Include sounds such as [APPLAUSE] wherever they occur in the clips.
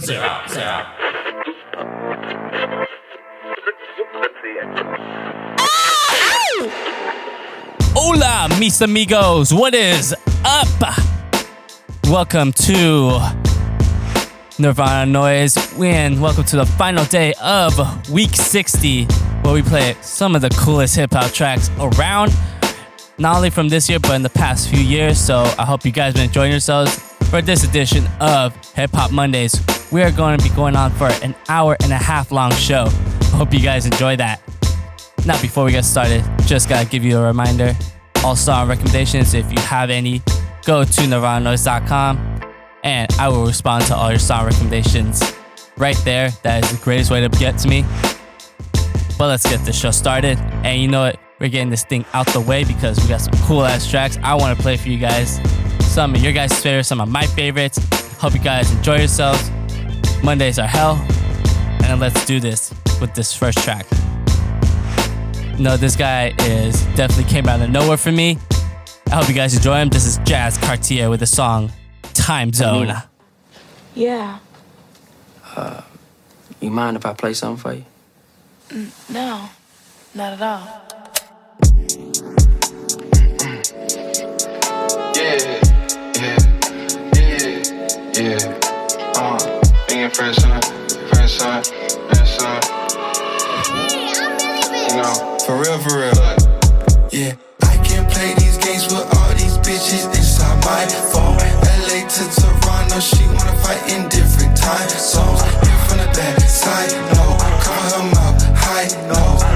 Zero, zero. Hola, mis amigos. What is up? Welcome to Nirvana Noize. And welcome to the final day of week 60, where we play some of the coolest hip hop tracks around, not only from this year, but in the past few years. So I hope you guys been enjoying yourselves for this edition of Hip Hop Mondays. We are going to be going on for an hour and a half long show. Hope you guys enjoy that. Now, before we get started, just gotta give you a reminder all song recommendations. If you have any, go to nirvananoise.com and I will respond to all your song recommendations right there. That is the greatest way to get to me. But let's get the show started. And you know what? We're getting this thing out the way because we got some cool ass tracks I want to play for you guys. Some of your guys' favorites, some of my favorites. Hope you guys enjoy yourselves. Mondays are hell. And let's do this with this first track. No, this guy is definitely came out of nowhere for me. I hope you guys enjoy him. This is Jazz Cartier with the song Time Zone. Yeah. Uh, you mind if I play something for you? Mm, no. Not at all. Yeah. Uh, being fresh on, fresh on, fresh on. You know, for real, for real. Yeah, I can't play these games with all these bitches inside my phone. LA to Toronto, she wanna fight in different time zones. Hit from the back side, no. Cover her mouth, high, no.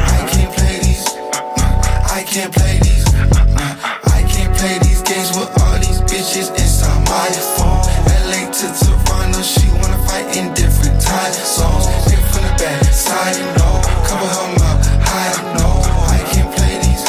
In different time zones. Hit from the back side, no. Cover her mouth, high, no. I can't play these.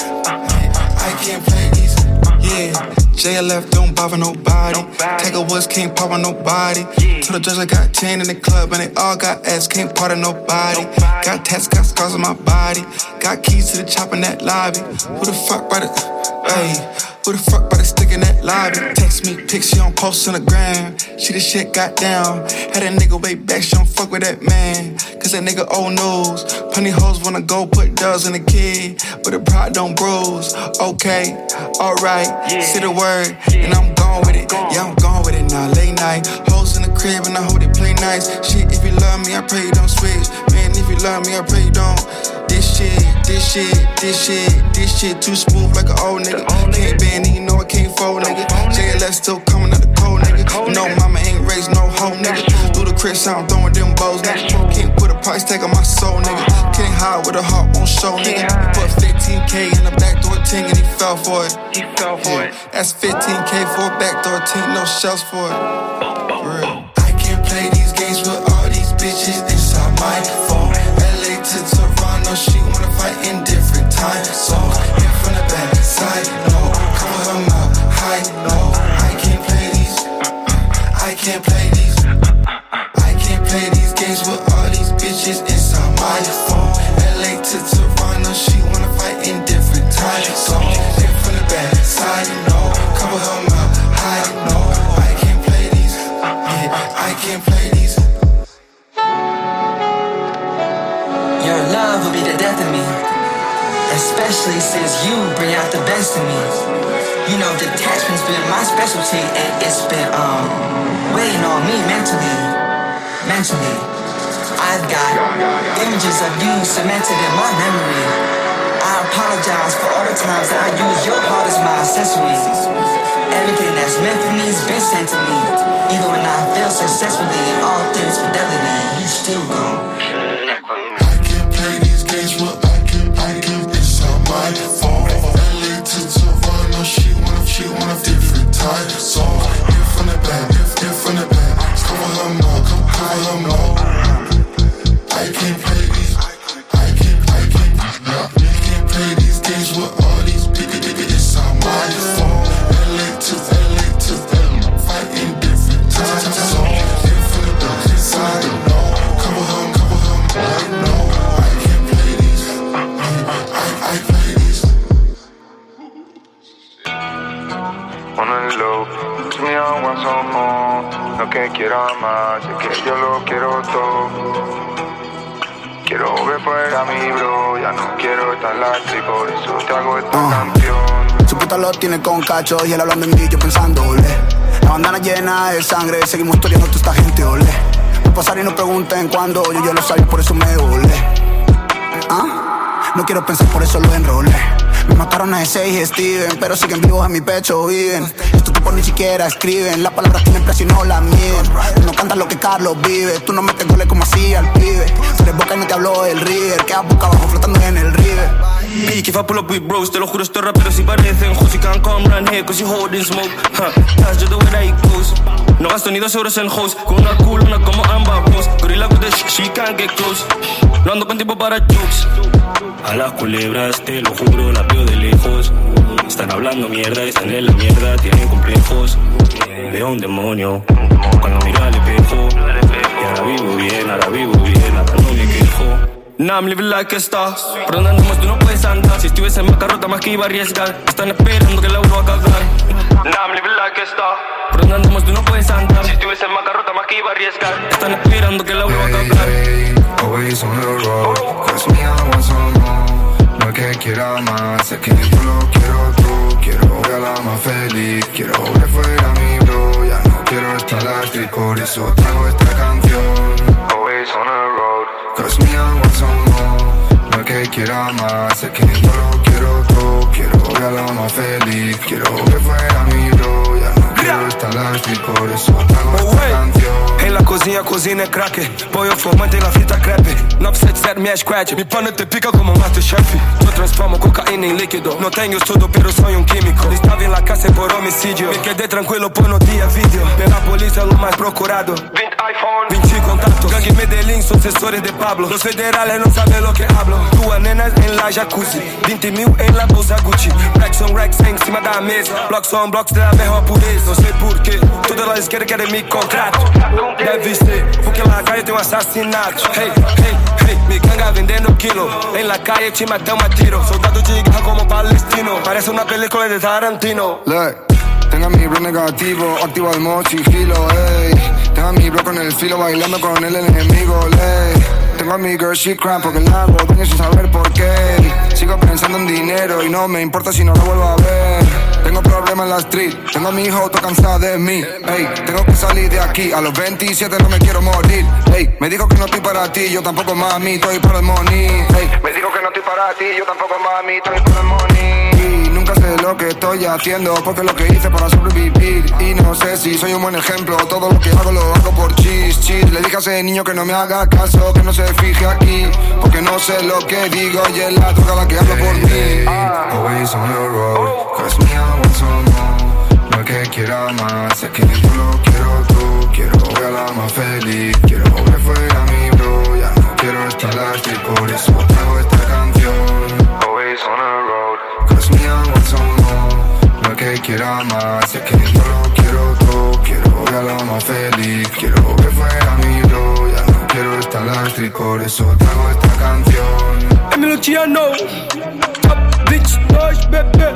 I can't play these. Yeah, JLF don't bother nobody. Tiger Woods can't pop on nobody. Told the judge I got 10 in the club and they all got ass, can't part of nobody. Got tats, got scars on my body. Got keys to the chop in that lobby. Who the fuck by the. Hey, who the fuck by the stick in that lobby? Text me pics, she don't post on the gram. She the shit got down. Had a nigga way back, she don't fuck with that man. Cause that nigga old news. Plenty hoes wanna go put dubs in the kid. But the pride don't bruise. Okay, alright, say the word, and I'm gone with it. Yeah, I'm gone with it now. Late night, hoes in the crib, and I hope they play nice. Shit, if you love me, I pray you don't switch. Man, if you love me, I pray you don't. This shit, this shit, this shit, this shit too smooth like an old nigga. Can't bend, you know I can't fold, nigga. JLS still coming out the cold, nigga. No, mama ain't raised no hoe, nigga. Through the Chris sound throwing them bows, nigga. Can't put a price tag on my soul, nigga. Can't hide with a heart on show, nigga. Put 15k in the back door ting and he fell for it. he fell for it. That's 15k for a backdoor ting, no shells for it. For real. She wanna fight in different times. zones. Especially since you bring out the best in me. You know, detachment's been my specialty, and it's been um weighing on me mentally. Mentally. I've got images of you cemented in my memory. I apologize for all the times that I use your heart as my accessory. Everything that's meant for me has been sent to me. Even when I fail successfully in all things fidelity, you still gone. I can't play these games with she she wanna different time zone. Hit from the back, hit, hit from the back. Cover her mouth, cover her mouth. I can't play these. I can't I can't I can't play these games with all these people inside my phone. LA to LA to fight in different uno en low. Tú me agua somos lo que quiero más, es que yo lo quiero todo. Quiero ver fuera mi bro, ya no quiero estar lastre, por eso te hago esta uh. canción. Su puta lo tiene con cacho y él hablando en mí, yo pensando, ole. La bandana llena de sangre, seguimos toreando toda esta gente, ole. No pasar y no pregunten cuándo, yo ya lo sabía, por eso me ole. ¿Ah? No quiero pensar, por eso lo enrolé. Me mataron a ese y Steven, pero siguen vivos en mi pecho, viven. Estos tipos ni siquiera escriben, las palabras tienen precio y no las miden. No cantas lo que Carlos vive, tú no metes goles como así al pibe. Tú boca y no te habló el River, queda boca abajo flotando en el River. Hey, if I pull up with bros, te lo juro, estos raperos y parecen. You can't come round here cause you holding smoke. Huh, just the way that goes. No gasto ni dos euros en hoes. Con una cool, una como Rose. Gorilla with the sh she can't get close. No ando con tiempo para jokes. A las culebras, te lo juro, la veo de lejos. Están hablando mierda, están en la mierda, tienen complejos. Veo un demonio cuando miro al espejo. Y ahora vivo bien, ahora vivo bien, ahora no me quejo. Now I'm living like a star. Por donde andamos tú no puedes andar. Si estuviese en bancarrota más que iba a arriesgar. Están esperando que la vuelva a cagar. Now I'm living like a star. Por donde andamos tú no puedes andar. Si estuviese en bancarrota más que iba a arriesgar. Están esperando que la vuelva a cagar. hey, always on the road, cause me I want some more. No que quiera más, es que yo lo quiero tú. Quiero ver a la más feliz, quiero ver fuera mi bro. Ya no quiero estar lastre, por eso traigo esta canción. Always on the road, cause me I want some more. No es que quiera más, es que yo lo quiero todo. Quiero ver a la más feliz, quiero ver fuera mi bro. Ya no quiero estar lastre, por eso traigo esta canción. Em la cozinha, cozinha é cracker Põe o formante em la fita crepe 977 me scratch Mi pana te pica como Masterchef Yo transformo cocaína en líquido No tengo estudo, pero soy un químico Estaba en la cárcel por homicidio Me quedé tranquilo por no día vídeo Pela polícia lo mais procurado 20 iPhone 20 contactos Gangue Medellín, sucesores de Pablo. Los federales no saben lo que hablo. Tua nenas en la jacuzzi. 20 mil en la bolsa Gucci. Racks on racks em cima da mesa. Blocks on blocks la mejor pureza. Não sei porquê Toda la esquerda querem me contrato. Deve ser porque lá calle tem um assassinato Hey, hey, hey. Me ganga vendendo quilo Em la calle te matamos a tiro Soldado de guerra como palestino. Parece una película de Tarantino. Look, tengo a mi bro negativo, activo el modo sigilo, ey. Tengo a mi bro con el filo bailando con el enemigo, ley. Tengo a mi girl, she crying porque la hago daño sin saber por qué. Sigo pensando en dinero y no me importa si no la vuelvo a ver. Tengo problemas en la street, tengo a mi hijo todo cansado de mí, ey. Tengo que salir de aquí, a los 27 no me quiero morir, ey. Me dijo que no estoy para ti, yo tampoco mami, estoy para el money, ey. Me dijo que no estoy para ti, yo tampoco mami, estoy para el money. Sé lo que estoy haciendo porque lo que hice para sobrevivir. Y no sé si soy un buen ejemplo todo lo que hago lo hago por chis chis. Le dije a ese niño que no me haga caso que no se fije aquí porque no sé lo que digo y es la droga la que hablo por mí. Always on the road. Cause me I want some more. No que quiera más es que yo lo quiero tú. Quiero ver a la más feliz quiero ver fuera mi bro. Ya no quiero estar lastre por eso traigo quiera más Es que yo lo quiero todo Quiero ver a la más feliz. Quiero ver fuera mi bro Ya no quiero estar lastre Por eso traigo esta canción. Bitch, bebé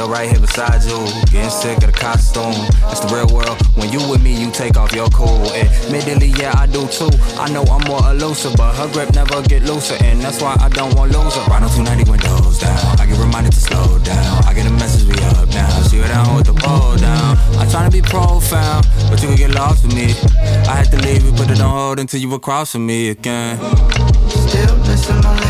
still right here beside you, getting sick of the costume. It's the real world. When you with me, you take off your cool. Admittedly, yeah I do too. I know I'm more elusive, but her grip never get looser, and that's why I don't want lose her. Ride on 290 windows down. I get reminded to slow down. I get a message we up now. She go down with the pole down. I'm trying to be profound, but you could get lost with me. I had to leave you, put it on hold until you were cross with me again. Still missing my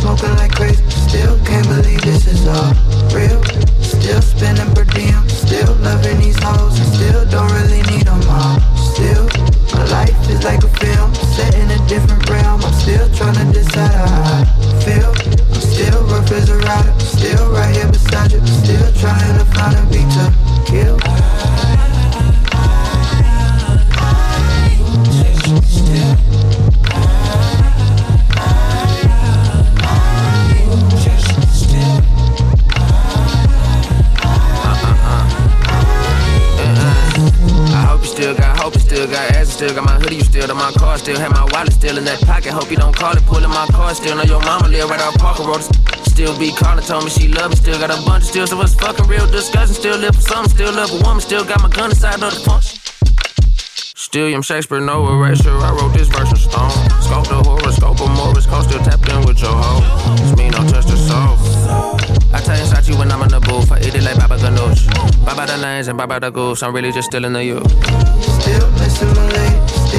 smoking like crazy. Still can't believe this is all real. Still spinning per diem, still loving these hoes. Still don't really need them all. Still, my life is like a film, set in a different realm. I'm still trying to decide how I feel. I'm still rough as a rider, still right here beside you. Still trying to find a beat to kill. Still got my car, still have my wallet still in that pocket. Hope you don't call it, pulling my car, still know your mama live right off Parker Road. Still be calling, told me she love me, still got a bunch of still, so it's fucking real disgusting. Still live for something, still love a woman, still got my gun inside of the punch. Still, I'm Shakespeare, no erasure. I wrote this verse in stone. Scope the horoscope of Morris Code, still tapped in with your hoe. It's me, no touch the soul. I tell you, you when I'm in the booth. I eat it like Baba Ganoush. Baba the lanes and Baba the goose. I'm really just still the youth. Still missing my lady,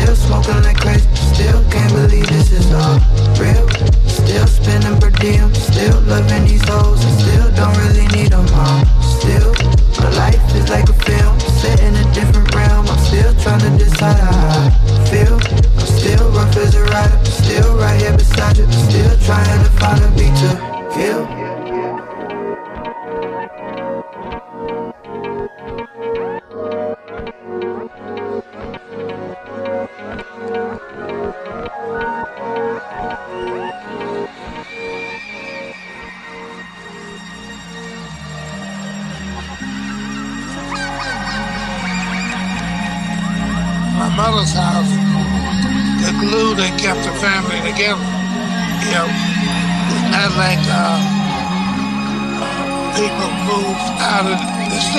Still smoking like crazy, still can't believe this is all real. Still spinning per diem, still loving these hoes, and still don't really need them all. Still, my life is like a film, set in a different realm. I'm still trying to decide how I feel. I'm still rough as a rider, still right here beside you, still trying to find a beat to kill.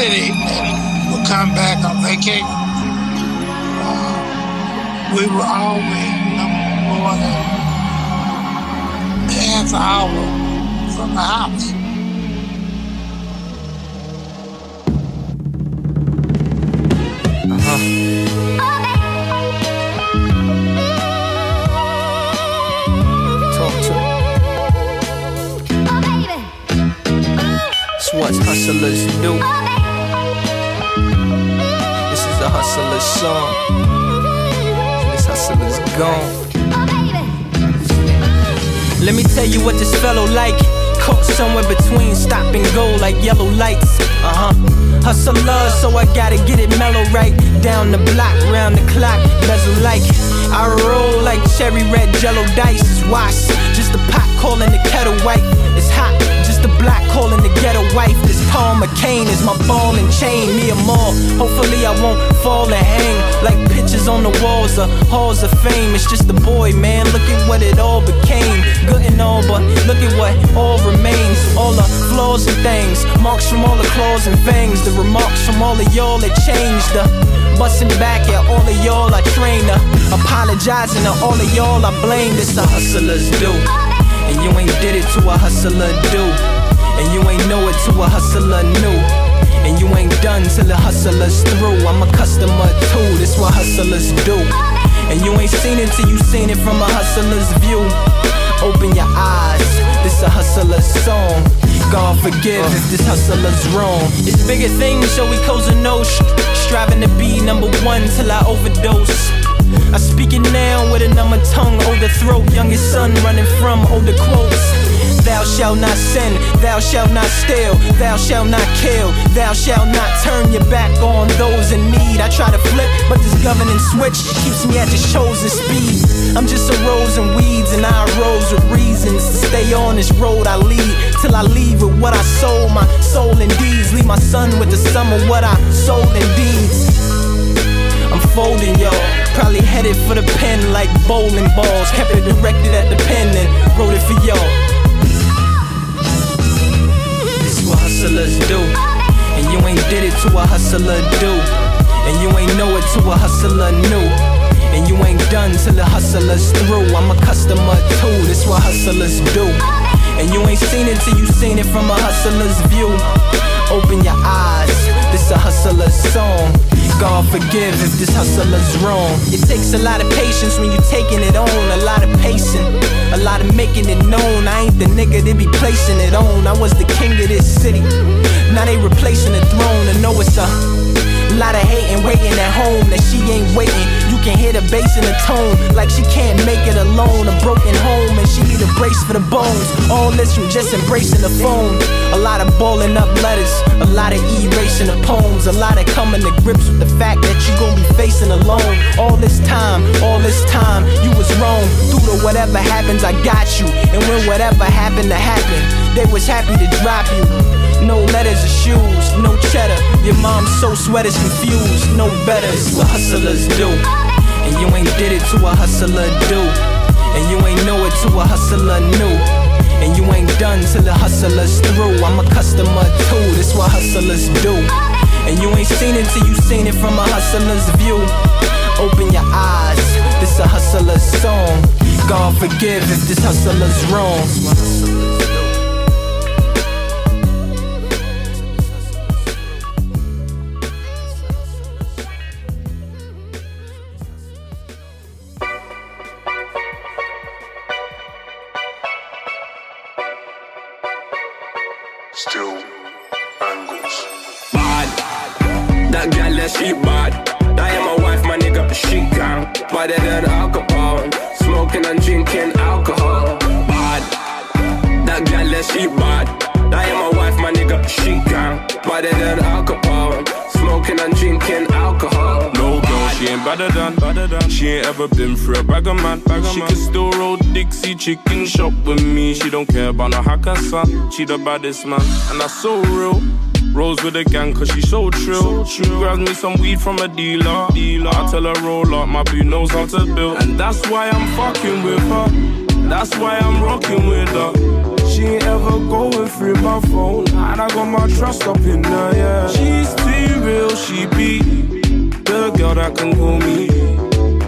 City and will come back on vacation. Uh, we were always no more than half hour from the house. Talk to It's what hustlers do. Is hustler's song. This hustler's gone. Let me tell you what this fellow like. Caught somewhere between stop and go like yellow lights. Uh huh. Hustler, so I gotta get it mellow right. Down the block, round the clock, bezel like. I roll like cherry red jello dice. It's wash, just a pot calling the kettle white. It's hot, calling the ghetto wife. This Paul McCain is my ball and chain. Me and more. Hopefully I won't fall and hang like pictures on the walls of halls of fame. It's just a boy, man. Look at what it all became. Good and all, but look at what all remains. All the flaws and things, marks from all the claws and fangs. The remarks from all of y'all that changed. The busting back at all of y'all I train. The apologizing to all of y'all I blame. This a hustlers do. And you ain't did it to a hustler do. And you ain't know it to a hustler new. And you ain't done till the hustler's through. I'm a customer too, this what hustlers do. And you ain't seen it till you seen it from a hustler's view. Open your eyes, this a hustler's song. God forgive if this hustler's wrong. It's bigger things, so we cozy no Striving to be number one till I overdose. I speak it now with a number tongue, older throat, youngest son running from older quotes. Thou shalt not sin, thou shalt not steal, thou shalt not kill, thou shalt not turn your back on those in need. I try to flip, but this governing switch keeps me at the chosen speed. I'm just a rose and weeds, and I arose with reasons to stay on this road I lead till I leave with what I sold, my soul and deeds. Leave my son with the sum of what I sold in deeds. I'm folding, yo. Probably headed for the pen like bowling balls. Kept it directed at the pen and wrote it for y'all. Hustlers do. And you ain't did it to a hustler do. And you ain't know it to a hustler new. And you ain't done till the hustler's through. I'm a customer too. This what hustlers do. And you ain't seen it till you seen it from a hustler's view. Open your eyes. This a hustler's song. God forgive if this hustler's wrong. It takes a lot of patience when you're taking it on, a lot of pacing, a lot of making it known. I ain't the nigga they be placing it on. I was the king of this city. Now they replacing the throne. I know it's a lot of hating, waiting at home that she ain't waiting. Can hear the bass in the tone, like she can't make it alone. A broken home and she need a brace for the bones. All this from just embracing the phone. A lot of balling up letters, a lot of erasing the poems, a lot of coming to grips with the fact that you gon' be facing alone. All this time, all this time, you was wrong. Through to whatever happens, I got you. And when whatever happened to happen, they was happy to drop you. No letters or shoes, no cheddar. Your mom's so sweater's confused, no better. What hustlers do. And you ain't did it to a hustler do. And you ain't know it to a hustler new. And you ain't done till the hustler's through. I'm a customer too, this what hustlers do. And you ain't seen it till you seen it from a hustler's view. Open your eyes, this a hustler's song. God forgive if this hustler's wrong. Than alcohol. Smoking and drinking alcohol. No girl, she ain't better than, better than. She ain't ever been through a bagger man. she can still roll Dixie chicken shop with me. She don't care about no hacker son. She the baddest man, and that's so real. Rolls with a gang cause she so trill. She grabs me some weed from a dealer. dealer. I tell her roll up, my boo knows how to build. And that's why I'm fucking with her. That's why I'm rocking with her. She ain't ever going through my phone. And I got my trust up in her, yeah. She's too real, she be the girl that can call me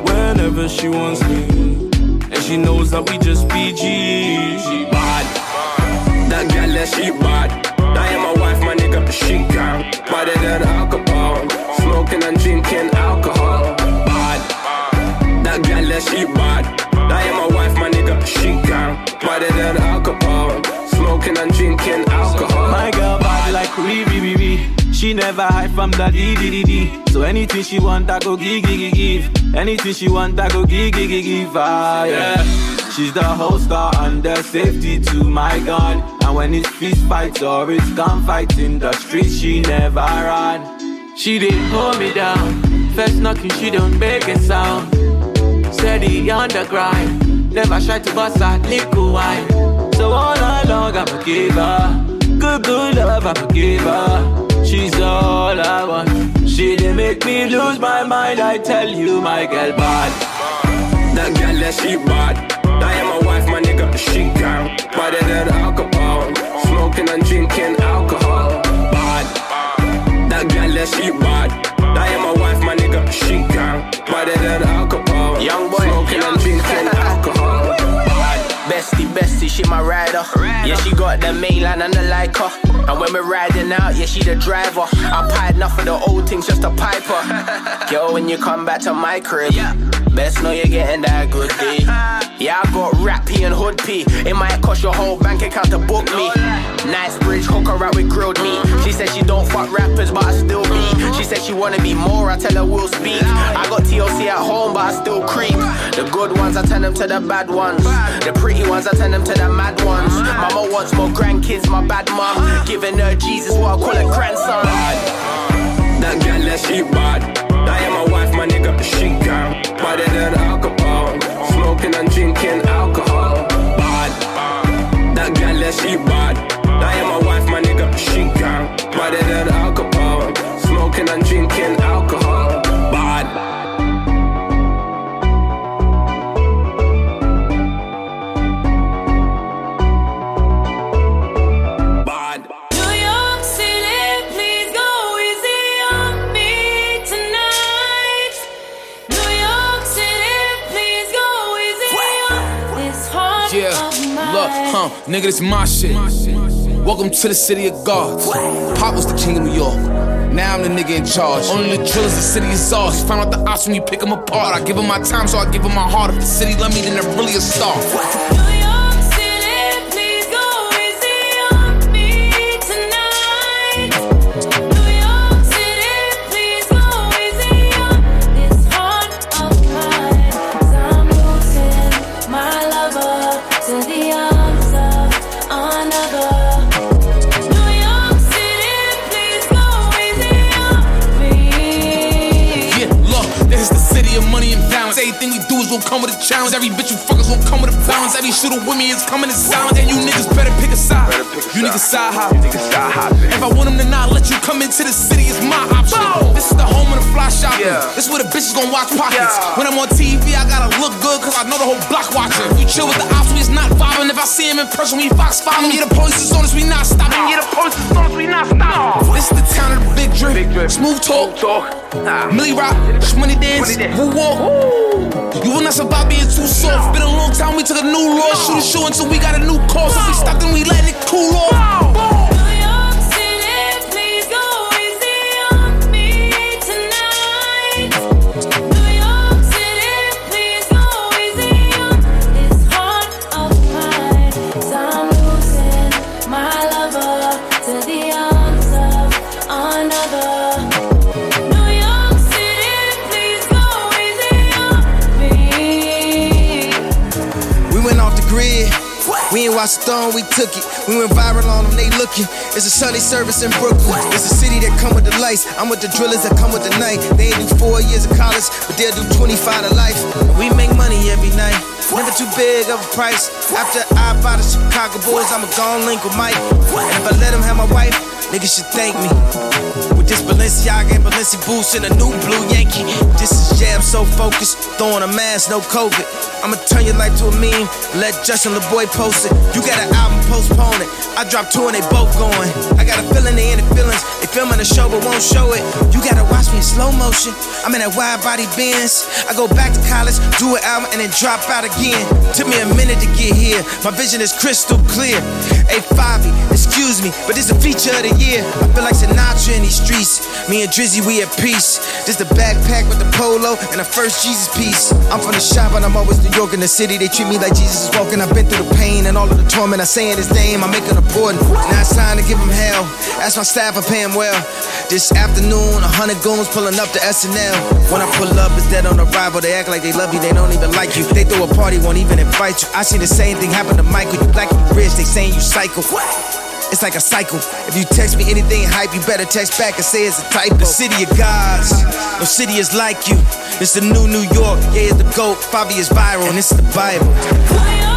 whenever she wants me. And she knows that we just be G. She bad. That girl, yeah, she bad. I am my wife, my nigga, she can. Better than alcohol. Smoking and drinking alcohol. Bad. That girl, she bad. I am my wife, she can. Better than alcohol. Smoking and drinking alcohol. My girl bad like we, we, we, we. She never hide from the D, D, D, D. So anything she want, I go give, give, give. Anything she want, I go give, give, give. Ah, yeah. She's the whole star under safety to my gun. And when it's fist fights or it's gunfights in the streets, she never run. She didn't hold me down. First knocking, she don't make a sound. Steady on the grind. Never try to bust a little wine. So all night long, I'ma give her. Good, good love, I'ma give her. She's all I want. She did make me lose my mind. I tell you, my girl bad. That girl, yeah, she bad. I am my wife, my nigga, she can. Better than alcohol. Smoking and drinking alcohol. Bad. That girl, yeah, she bad. I am my wife, my nigga, she can. Better than alcohol. Young boy. Smoking and drinking [LAUGHS] alcohol. Bestie, bestie, she my rider. Yeah, she got the mainline and the Leica. And when we're riding out, yeah, she the driver. I pied enough of the old things just to pipe her. [LAUGHS] Girl, when you come back to my crib, best know you're getting that good D. Yeah, I got rap P and hood P. It might cost your whole bank account to book me. Nice bridge, hook her out with grilled meat. She said she don't fuck rappers, but I still be. She said she wanna be more, I tell her we'll speak. I got TLC at home, but I still creep. The good ones, I turn them to the bad ones. The pretty ones, I turn them to the mad ones. Mama wants more grandkids, my bad mom. Giving her Jesus, what I call a grandson. That girl, yeah, she bad. I am my wife, my nigga, she can. Better than alcohol. Smoking and drinking alcohol. Bad. That girl, yeah, she bad. I am my wife, my nigga, she can. Better than alcohol. Smoking and drinking alcohol. Nigga, this my shit. Welcome to the city of gods. Pop was the king of New York. Now I'm the nigga in charge. Only the drillers, the city is ours. Find out the ops when you pick them apart. I give them my time, so I give them my heart. If the city love me, then they're really a star. Come with a challenge. Every bitch you fuck is gonna come with a balance. Every shooter with me is coming in silence. And you niggas better pick a side. You niggas side hop. If I want them to not let you come into the city, it's my option. This is the home of the fly shopping. This is where the bitches gonna watch pockets. When I'm on TV, I gotta look good, cause I know the whole block watching. If we chill with the ops, we is not vibing. If I see him in person, we fox five Yeah, the police is on us, we not stopping. Yeah, the police is on us, we not stopping. This is the town of the big drip. Smooth talk. Milly Rock, Money Dance, Woo Walk. You will not survive being too soft. Been a long time, we took a new law. Shoot a show until we got a new cause. If we stop, then we let it cool off. Watched Stone, we took it. We went viral on them, they looking. It's a Sunday service in Brooklyn. It's a city that come with the lights. I'm with the drillers that come with the night. They ain't do four years of college, but they'll do 25 to life. We make money every night. Never too big of a price. After I buy the Chicago Bulls, I'ma go and link with Mike. And if I let him have my wife, Niggas should thank me. This Balenciaga and Balenci boots and a new blue Yankee. This is jam so focused, throwing a mask, no COVID. I'ma turn your life to a meme, let Justin Laboy post it. You got an album, postpone it. I dropped two and they both going. I got a feeling they in the feelings. Filming a show but won't show it. You gotta watch me in slow motion. I'm in that wide body Benz. I go back to college, do an album, and then drop out again. Took me a minute to get here. My vision is crystal clear. Hey, Fabi, excuse me, but this a feature of the year. I feel like Sinatra in these streets. Me and Drizzy, we at peace. This the backpack with the polo and the first Jesus piece. I'm from the shop, but I'm always New York in the city. They treat me like Jesus is walking. I've been through the pain and all of the torment. I saying his name, I make an important. Now it's time to give him hell. Ask my staff, I pay him well. This afternoon, a hundred goons pulling up to SNL. When I pull up, it's dead on arrival. They act like they love you, they don't even like you. They throw a party, won't even invite you. I seen the same thing happen to Michael. You black, you rich, they saying you psycho. It's like a cycle. If you text me anything hype, you better text back and say it's a typo. The city of gods, no city is like you. It's the new New York, yeah, it's the GOAT. Fabi is viral, and it's the Bible.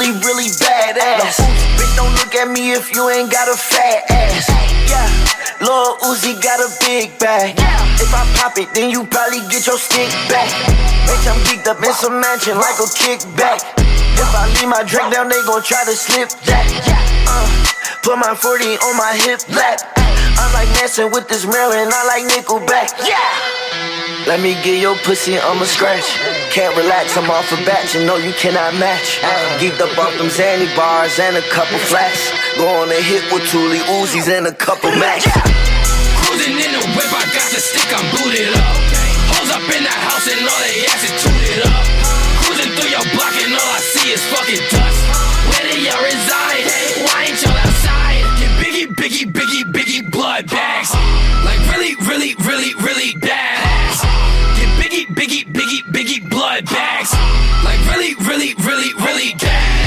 Really, really badass. Bitch, don't look at me if you ain't got a fat ass. Yeah, Lil Uzi got a big bag. If I pop it, then you probably get your stick back. Bitch, I'm geeked up in some mansion like a kickback. If I leave my drink down, they gon' try to slip that. Uh, put my 40 on my hip lap. I like messing with this Maryland, I like Nickelback. Yeah. Let me get your pussy, I'ma scratch. Can't relax, I'm off a batch, you know you cannot match. Geeked up off them Zanny bars and a couple flats. Go on a hit with Thule Uzis and a couple Macs. Cruising in the whip, I got the stick, I'm booted up. Hoes up in the house and all they ass is tooted up. Cruising through your block and all I see is fucking dust. Where do y'all reside? Why ain't y'all outside? You biggie, biggie, biggie, biggie blood bags. Like really, really, really, really bad. Get biggie, biggie, biggie, biggie blood bags. Like really, really, really, really bad.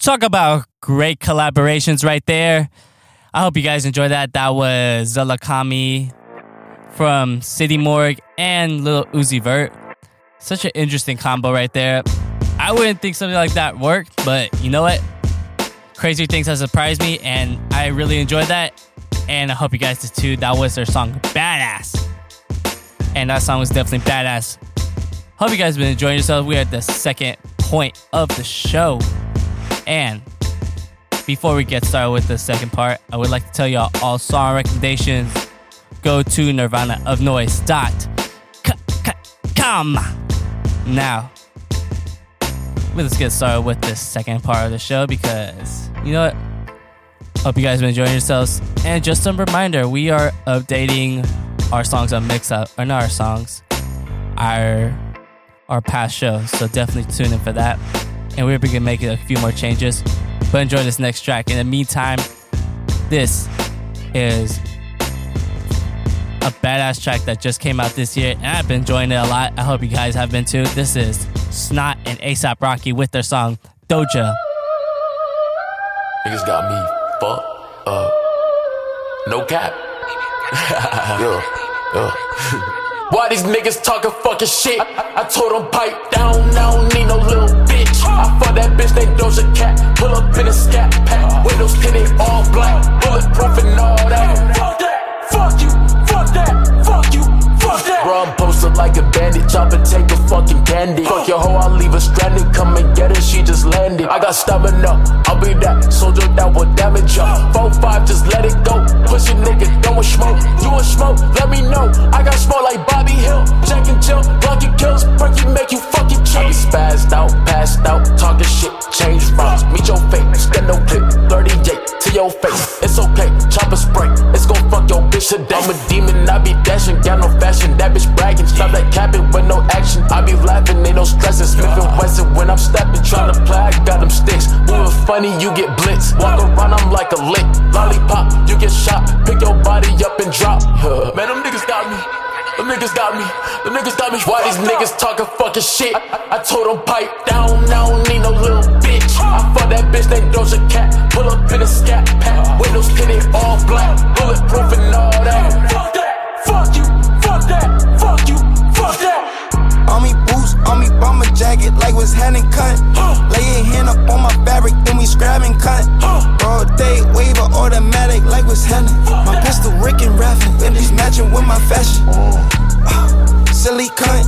Talk about great collaborations right there. I hope you guys enjoyed that. That was ZillaKami from City Morgue and Lil Uzi Vert. Such an interesting combo right there. I wouldn't think something like that worked, but you know what? Crazy Things have surprised me, and I really enjoyed that. And I hope you guys did too. That was their song Badass. And that song was definitely badass. Hope you guys have been enjoying yourselves. We're at the second point of the show. And before we get started with the second part, I would like to tell y'all all song recommendations go to nirvanaofnoize.com. Now, let's get started with this second part of the show because you know what? Hope you guys been enjoying yourselves. And just a reminder, we are updating our songs on Mix Up, or not our songs, our our past shows. So definitely tune in for that. And we're gonna make a few more changes. But enjoy this next track. In the meantime, this is a badass track that just came out this year, and I've been enjoying it a lot. I hope you guys have been too. This is Snot and ASAP Rocky with their song Doja. Niggas got me fucked up. No cap. [LAUGHS] yeah, yeah. [LAUGHS] Why these niggas talking fucking shit? I, I told them pipe down, I don't need no little bitch. I fuck that bitch named Doja Cat. Pull up in a scat pack. Windows tinted all black. Bulletproof and all that. Fuck that. Fuck you. Fuck that. Fuck. Bro, I'm posted like a bandit. Chop and take a fucking candy. Fuck your hoe, I'll leave her stranded. Come and get her, she just landed. I got stamina. I'll be that soldier that will damage ya. 4-5, just let it go. Push a nigga, don't smoke. You a smoke? Let me know. I got smoke like Bobby Hill. Jack and Jill, Lucky kills. Perky make you fucking chill. Spazzed out, passed out, talking shit. Change routes, meet your fate. Stand no clip, 38 to your face. It's okay, chopper spray. It's gon' fuck your bitch today. I'm a demon, I be dashing. Got no fashion, that bitch bragging. Stop that capping with no action. I be laughing, ain't no stressing. Smith and Wesson when I'm stepping. Tryna play, I got them sticks. Moving funny, you get blitz. Walk around, I'm like a lick. Lollipop, you get shot. Pick your body up and drop. [LAUGHS] Man, them niggas got me. Them niggas got me. Them niggas got me. Why these niggas talking fucking shit? I, I told them pipe down. I don't need no little bitch. I fuck that bitch named Doja Cat. Pull up in a scat pack. Windows tinted all black. Bulletproof and all that. Fuck that. Fuck you. Fuck that. Fuck you. Fuck that. On me boots, on me bomber jacket, like was hand and cut. Lay your hand up on my fabric, then we scrap and cut. All day, wave waiver, automatic, like was Henny. My pistol, Rick and Raffin, then it's matching with my fashion. Silly cunt,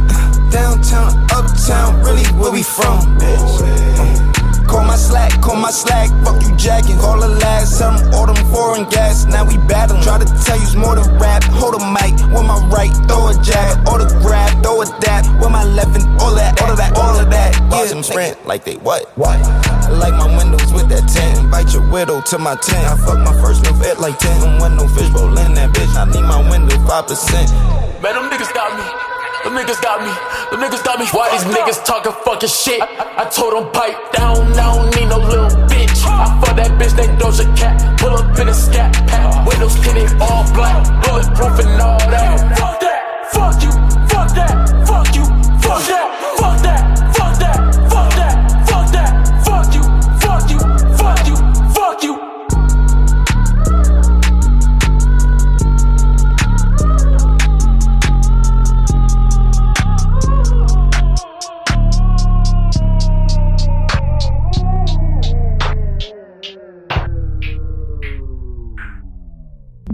downtown, uptown, really where we from, bitch. Call my slack, call my slack, fuck you jacking. Call the last, some all them foreign gas, now we battling. Try to tell you's more than rap, hold a mic with my right, throw a jab, autograph, throw a dap with my left and all that, all of that, all of that. Yeah, them sprint like they what? What? I like my windows with that tint, invite your widow to my tent. I fuck my first new vet like 10, don't want no fish roll in that bitch. I need my window 5%. Man, them niggas got me. Them niggas got me. Them niggas got me. Why these niggas talking fucking shit? I, I told them pipe down. I don't need no little bitch. I fuck that bitch named Doja Cat. Pull up in a scat pack. Windows tinted all black. Bulletproof and all that. Fuck that. Fuck you. Fuck that. Fuck you. Fuck that.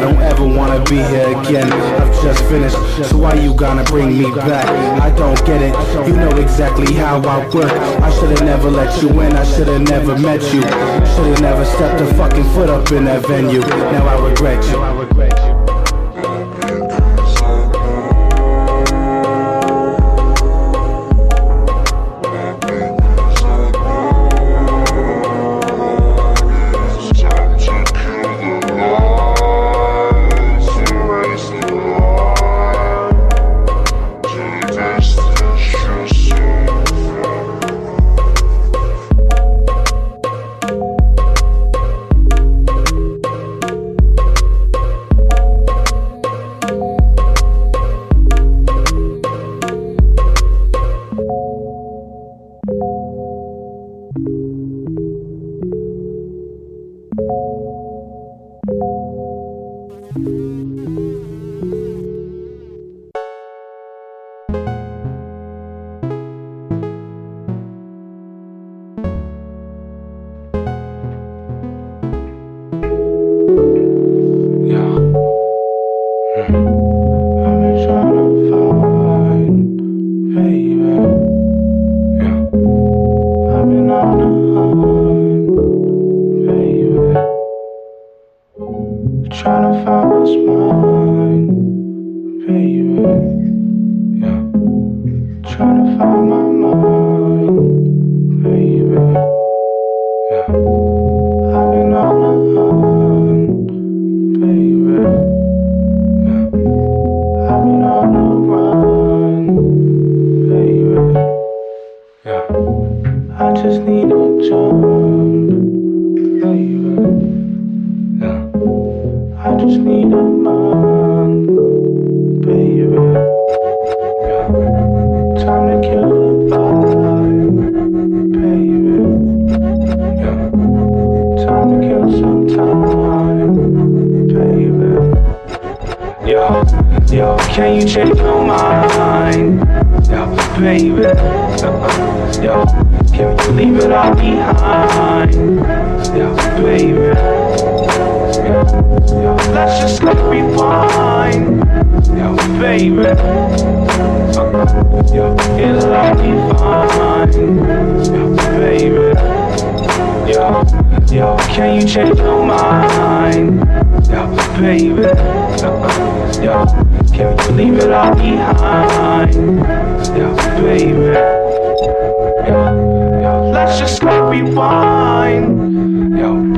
I don't ever wanna be here again. I've just finished, so why you gonna bring me back? I don't get it, you know exactly how I work. I should've never let you in, I should've never met you. Should've never stepped a fucking foot up in that venue. Now I regret you.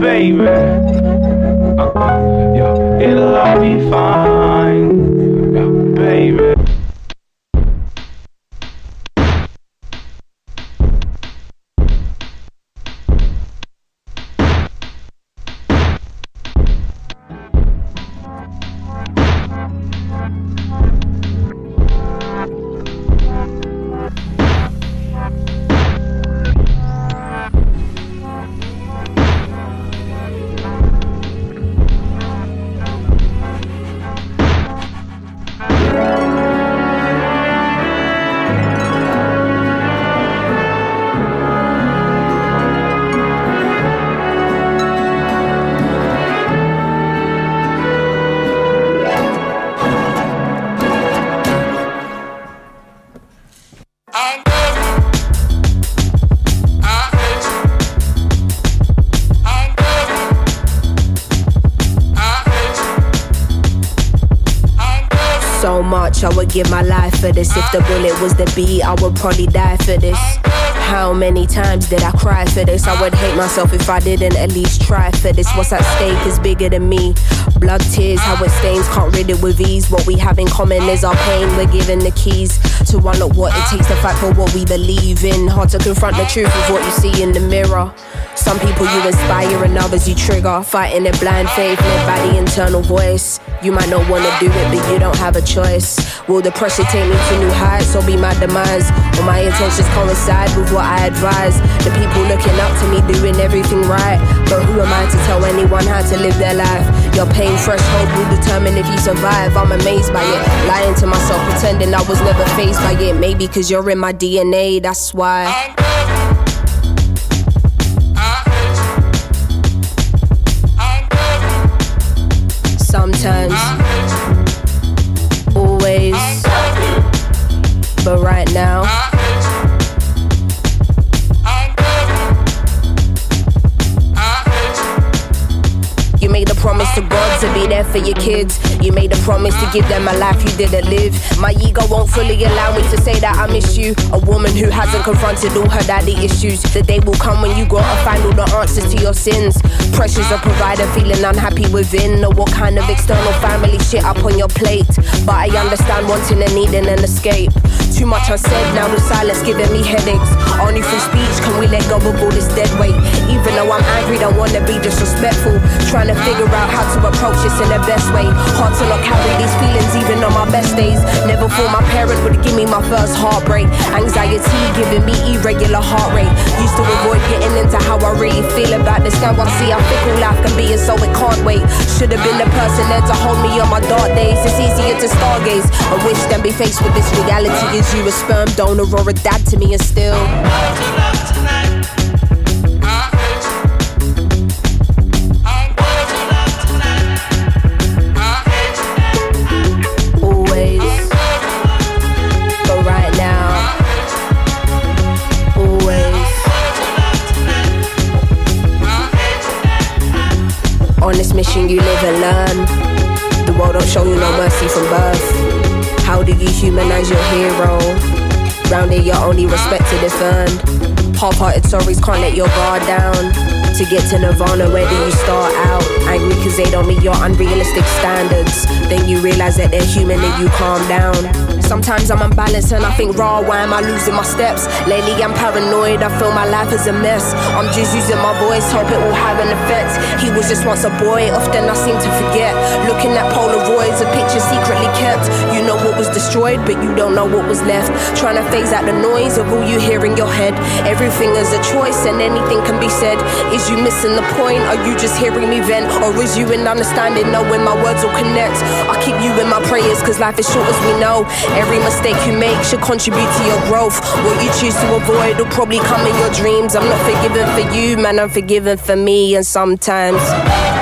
baby. Uh it'll all be fine. Give my life for this. If the bullet was the beat, I would probably die for this. How many times did I cry for this? I would hate myself if I didn't at least try for this. What's at stake is bigger than me. Blood, tears, how it stains, can't rid it with ease. What we have in common is our pain. We're given the keys to unlock what it takes to fight for what we believe in. Hard to confront the truth of what you see in the mirror. Some people you inspire and others you trigger. Fighting a blind faith led by the internal voice. You might not wanna do it, but you don't have a choice. Will the pressure take me to new heights or be my demise? Will my intentions coincide with what I advise? The people looking up to me doing everything right. But who am I to tell anyone how to live their life? Your pain threshold will determine if you survive. I'm amazed by it. Lying to myself, pretending I was never faced by it. Maybe cause you're in my DNA, that's why. For your kids. You made a promise to give them a life you didn't live. My ego won't fully allow me to say that I miss you. A woman who hasn't confronted all her daddy issues. The day will come when you grow up, find all the answers to your sins. Pressures of provider, feeling unhappy within. Or what kind of external family shit up on your plate. But I understand wanting and needing an escape. Too much unsaid, now the silence giving me headaches. Only through speech can we let go of all this dead weight. Even though I'm angry, don't wanna be disrespectful. Trying to figure out how to approach this in the best way. Hard to not carry these feelings even on my best days. Never thought my parents would give me my first heartbreak. Anxiety irregular heart rate. Used to avoid getting into how I really feel about this. Now I see how fickle life can be, and so it can't wait. Should have been the person there to hold me on my dark days. It's easier to stargaze. I wish than be faced with this reality. Is you a sperm donor or a dad to me, and still. You live and learn. The world don't show you no mercy from birth. How do you humanize your hero? Round here, you're only respected if earned. Half-hearted stories can't let your guard down. To get to Nirvana, where do you start out? Angry cause they don't meet your unrealistic standards. Then you realize that they're human and you calm down. Sometimes I'm unbalanced and I think, raw, why am I losing my steps? Lately I'm paranoid, I feel my life is a mess. I'm just using my voice, hope it will have an effect. He was just once a boy, often I seem to forget. Looking at Polaroids, a picture secretly kept. You know what was destroyed, but you don't know what was left. Trying to phase out the noise of all you hear in your head. Everything is a choice and anything can be said. Is you missing the point? Are you just hearing me vent? Or is you in understanding, knowing my words will connect? I keep you in my prayers, cause life is short as we know. Mistake you make should contribute to your growth. What you choose to avoid will probably come in your dreams. I'm not forgiven for you, man, I'm forgiven for me, and. Sometimes.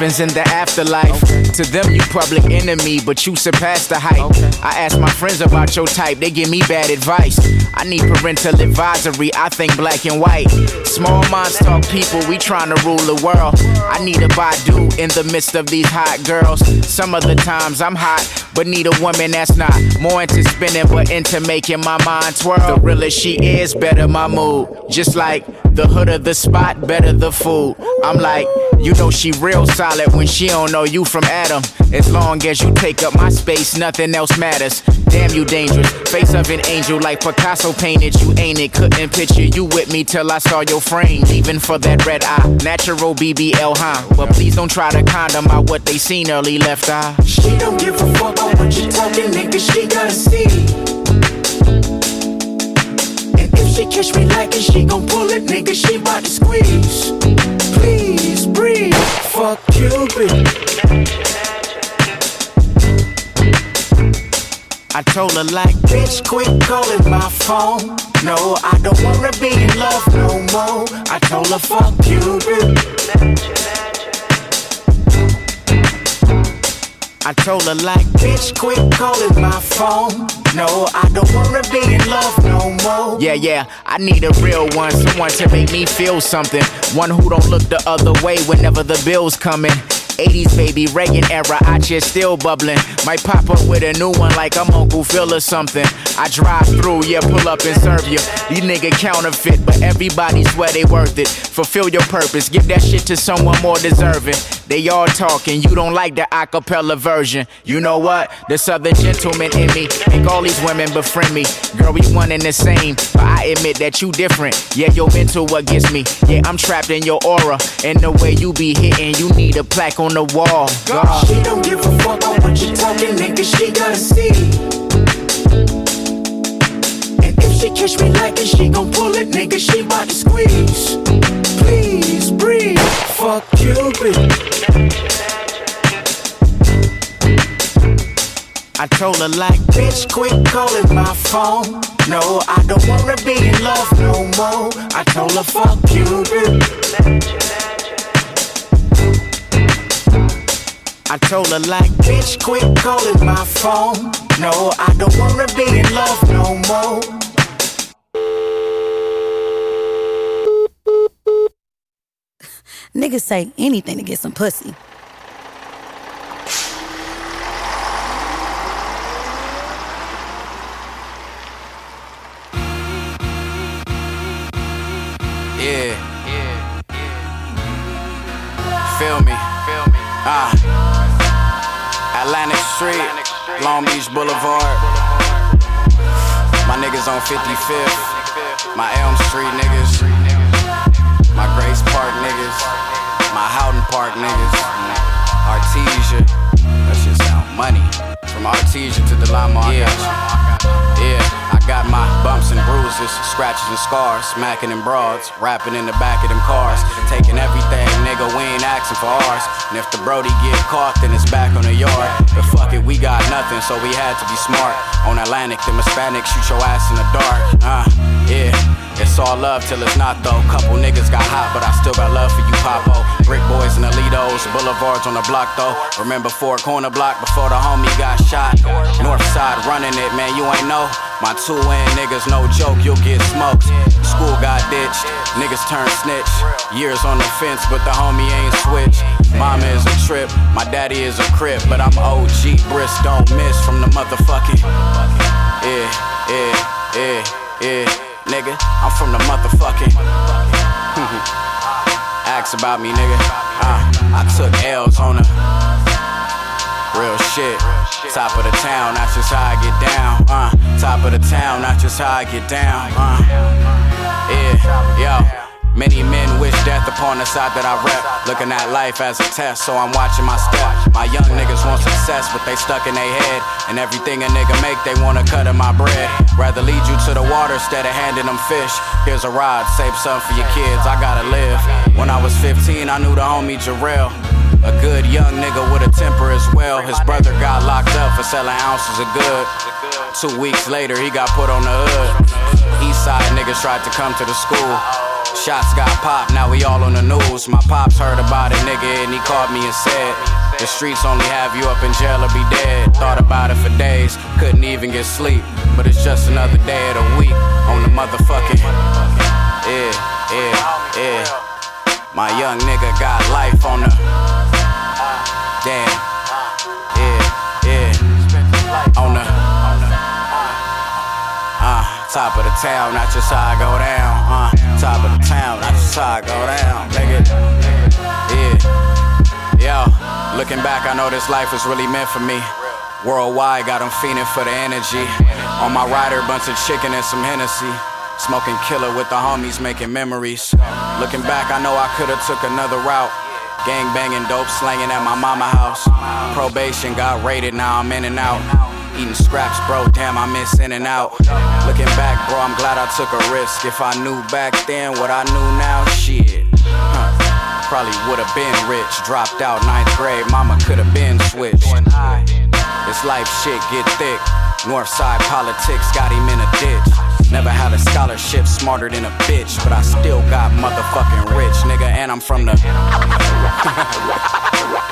Happens in the afterlife. To them, you public enemy, but you surpass the hype. I ask my friends about your type, they give me bad advice. I need parental advisory, I think black and white. Small minds talk people, we trying to rule the world. I need a Badu in the midst of these hot girls. Some of the times I'm hot, but need a woman that's not more into spinning, but into making my mind twirl. The realer she is, better my mood. Just like the hood of the spot, better the food. I'm like, you know she real solid when she don't know you from Adam. As long as you take up my space, nothing else matters. Damn, you dangerous. Face of an angel like Picasso painted. You ain't it. Couldn't picture you with me till I saw your frame. Even for that red eye. Natural BBL, huh? But please don't try to condom out what they seen early left eye. She don't give a fuck about what you talking, nigga. She gotta see. And if she catch me like lacking, she gon' pull it, nigga. She bout to squeeze please breathe. Fuck Cupid. I told her like, bitch, quit calling my phone. No, I don't wanna be in love no more. I told her fuck cupid. I told her like, bitch, quit calling my phone. No, I don't wanna be in love no more. Yeah, yeah, I need a real one, someone to make me feel something. One who don't look the other way whenever the bill's coming. 80s baby, Reagan era, I just still bubbling. Might pop up with a new one like I'm Uncle Phil or something. I drive through, yeah, pull up and serve you. These nigga counterfeit, but everybody swear they worth it. Fulfill your purpose, give that shit to someone more deserving. They all talking, you don't like the acapella version. You know what? The southern gentleman in me make all these women befriend me. Girl, we one and the same, but I admit that you different. Yeah, your mental what gets me. Yeah, I'm trapped in your aura, and the way you be hitting, you need a plaque on the wall. God. She don't give a fuck on what you talking, nigga. She gotta see. And if she catch me like it, she gon' pull it, nigga. She bout to squeeze. Please breathe. Fuck you, bitch. I told her like, bitch, quit calling my phone. No, I don't wanna be in love no more. I told her, fuck you, bitch. I told her like, bitch, quit calling my phone. No, I don't wanna be in love no more. Niggas say anything to get some pussy. Yeah. Yeah. yeah. Feel me. Feel me. Ah. Atlantic Street, Long Beach Boulevard. My niggas on 55th. My Elm Street niggas. Park niggas. Artesia. That shit sound money. From Artesia to the Lima. Yeah. Yeah, I got my bumps and bruises, scratches and scars, smacking them broads, rapping in the back of them cars, taking everything, nigga, we ain't asking for ours. And if the Brody get caught, then it's back on the yard. But fuck it, we got nothing, so we had to be smart. On Atlantic, the Hispanics shoot your ass in the dark. Uh, yeah. It's all love till it's not though. Couple niggas got hot, but I still got love for you, Popo. Brick boys and Alitos, boulevards on the block though. Remember four corner block before the homie got shot. North side running it, man, you ain't know. My two in niggas, no joke, you'll get smoked. School got ditched, niggas turned snitch. Years on the fence, but the homie ain't switched. Mama is a trip, my daddy is a crip, but I'm OG, Briss don't miss from the motherfucking. Yeah, yeah, yeah, yeah, nigga, I'm from the motherfucking. [LAUGHS] Ask about me, nigga. Uh, I took L's on the real shit. Top of the town, that's just how I get down. Uh, top of the town, that's just how I get down. Uh, yeah, yo. Many men wish death upon the side that I rep. Looking at life as a test, so I'm watching my step. My young niggas want success, but they stuck in their head. And everything a nigga make, they wanna cut in my bread. Rather lead you to the water instead of handing them fish. Here's a ride, save some for your kids, I gotta live. When I was 15, I knew the homie Jarrell. A good young nigga with a temper as well. His brother got locked up for selling ounces of good. Two weeks later, he got put on the hood. Eastside niggas tried to come to the school. Shots got popped, now we all on the news. My pops heard about it, nigga, and he called me and said, The streets only have you up in jail or be dead. Thought about it for days, couldn't even get sleep. But it's just another day of the week on the motherfucking. Yeah, yeah, yeah. My young nigga got life on the. Damn. Yeah, yeah. On the. Uh, top of the town, not just how I go down. Uh, top of the town, just how I go down, nigga. Yeah. Yo, looking back, I know this life was really meant for me. Worldwide, got them fiending for the energy. On my rider, bunch of chicken and some Hennessy. Smoking killer with the homies, making memories. Looking back, I know I could've took another route. Gang banging, dope slanging at my mama house. Probation got raided, now I'm in and out. Eating scraps, bro, damn, I miss in and out. Looking back, bro, I'm glad I took a risk. If I knew back then what I knew now, shit. Huh. Probably would've been rich. Dropped out ninth grade, mama could've been switched. This life shit get thick. Northside politics got him in a ditch. Never had a scholarship smarter than a bitch, but I still got motherfucking rich, nigga, and I'm from the. [LAUGHS]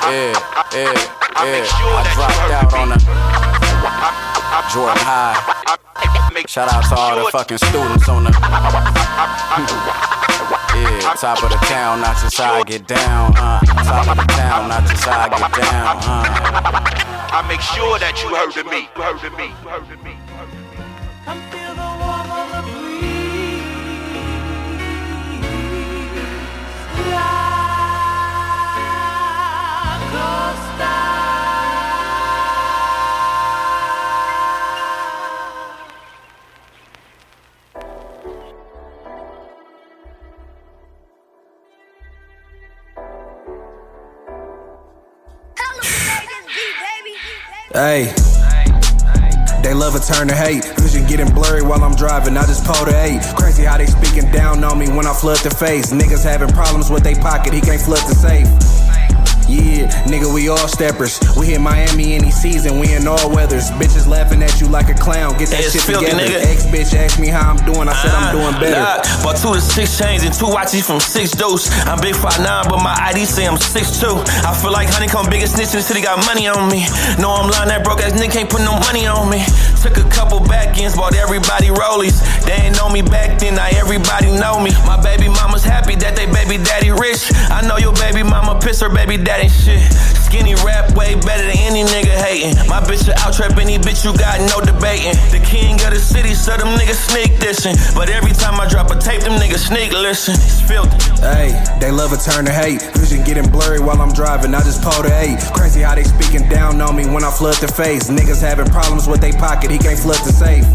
yeah, yeah, yeah. I dropped out on the Jordan High. Shout out to all the fucking students on the. Yeah, top of the town, not just how I get down, uh. Top of the town, not just how I get down, uh. I make sure that you heard of me. Heard of me. Heard of me. Turn to hate. Vision getting blurry while I'm driving. I just pulled a eight. Crazy how they speaking down on me when I flood the face. Niggas having problems with they pocket. He can't flood the safe. Yeah, nigga, we all steppers. We hit Miami any season, we in all weathers. Bitches laughing at you like a clown. Get that It's shit filthy, together. nigga. Ex bitch asked me how I'm doing. I said I'm ah, doing better. Nah, bought two to six chains and two watches from six dose. I'm big five nine, but my ID say I'm six two. I feel like honeycomb biggest snitch in the city got money on me. No, I'm lying, that broke ass nigga can't put no money on me. Took a couple back ends, bought everybody rollies. They ain't know me back then, now everybody know me. My baby mama's happy that they baby daddy rich. I know your baby mama piss her baby daddy shit. Skinny rap way better than any nigga hating. My bitch a out trap any bitch you got no debating. The king of the city, so them niggas sneak dissing. But every time I drop a tape, them niggas sneak listen. It's filthy. Hey, they love a turn to hate. Vision getting blurry while I'm driving. I just pulled a eight. Crazy how they speaking down on me when I flood the face. Niggas having problems with they pocket. He can't flood the safe.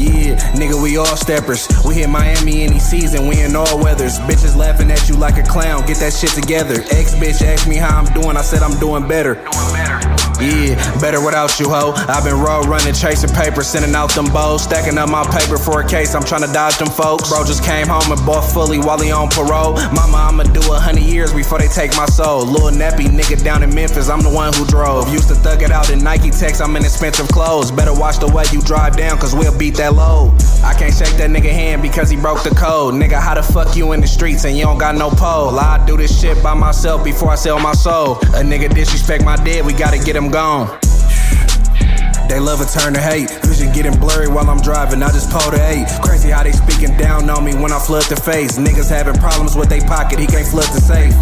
Yeah, nigga, we all steppers. We hit Miami any season, we in all weathers. Bitches laughing at you like a clown, get that shit together. Ex bitch asked me how I'm doing, I said I'm doing better. Yeah, better without you, ho. I've been road running, chasing paper, sending out them bows, stacking up my paper for a case. I'm trying to dodge them folks. Bro just came home and bought fully while he on parole. Mama, I'ma do a hundred years before they take my soul. Lil Nappy, nigga down in Memphis, I'm the one who drove. Used to thug it out in Nike Techs, I'm in expensive clothes. Better watch the way you drive down, cause we'll beat that load. I can't shake that nigga hand because he broke the code. Nigga, how the fuck you in the streets and you don't got no pole? I do this shit by myself before I sell my soul. A nigga disrespect my dead, we gotta get him gone. They love a turn to hate. Vision getting blurry while I'm driving. I just pulled a eight. Crazy how they speaking down on me when I flood the face. Niggas having problems with they pocket. He can't flood the safe.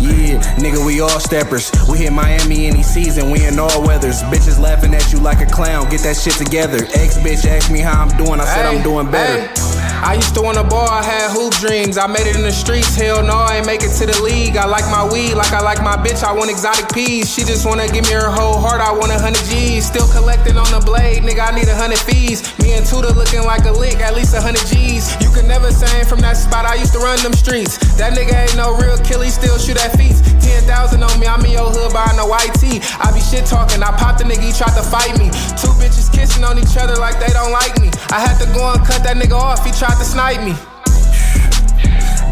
Yeah, nigga, we all steppers. We hit Miami any season, we in all weathers. Bitches laughing at you like a clown. Get that shit together. Ex bitch asked me how I'm doing. I said I'm doing better. I used to want a ball, I had hoop dreams. I made it in the streets, hell no, I ain't make it to the league. I like my weed, like I like my bitch, I want exotic peas. She just wanna give me her whole heart, I want a hundred G's. Still collecting on the blade, nigga, I need a hundred fees. Me and Toohda looking like a lick, at least a hundred G's. You can never say from that spot, I used to run them streets. That nigga ain't no real kill, he still shoot at feet. 10,000 on me, I'm in your hood buying no IT. I be shit talking, I popped the nigga, he tried to fight me. Two bitches kissing on each other like they don't like me. I had to go and cut that nigga off, he tried to snipe me.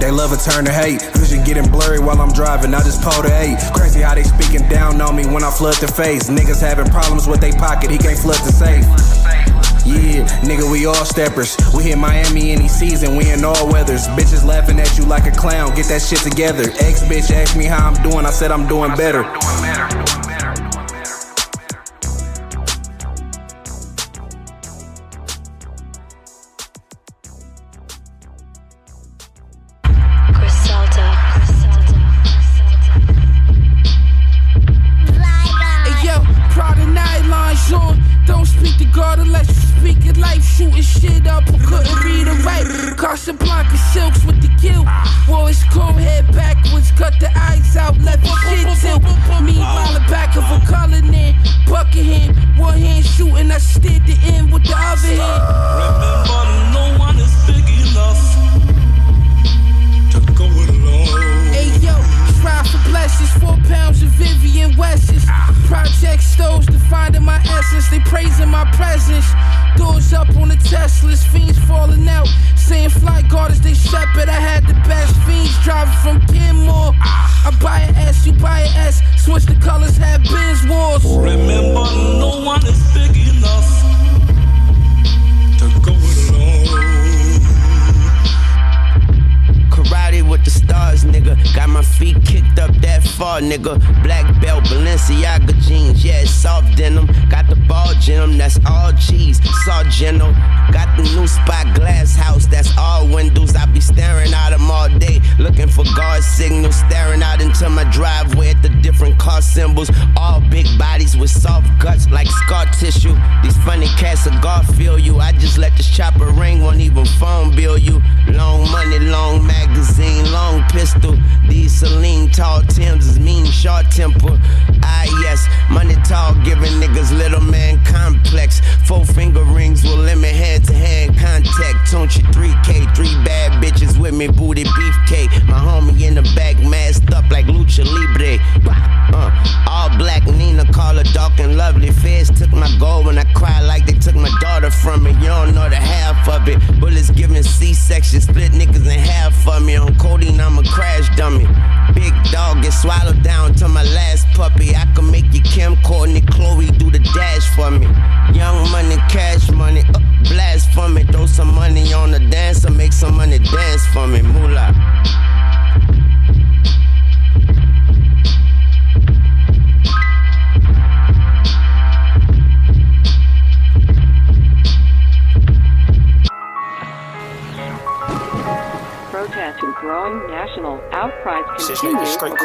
They love a turn to hate. Vision getting blurry while I'm driving. I just pulled a eight. Crazy how they speaking down on me when I flood the face. Niggas having problems with they pocket. He can't flood the safe. Yeah, nigga, we all steppers. We hit Miami any season, we in all weathers. Bitches laughing at you like a clown. Get that shit together. Ex bitch asked me how I'm doing. I said I'm doing better.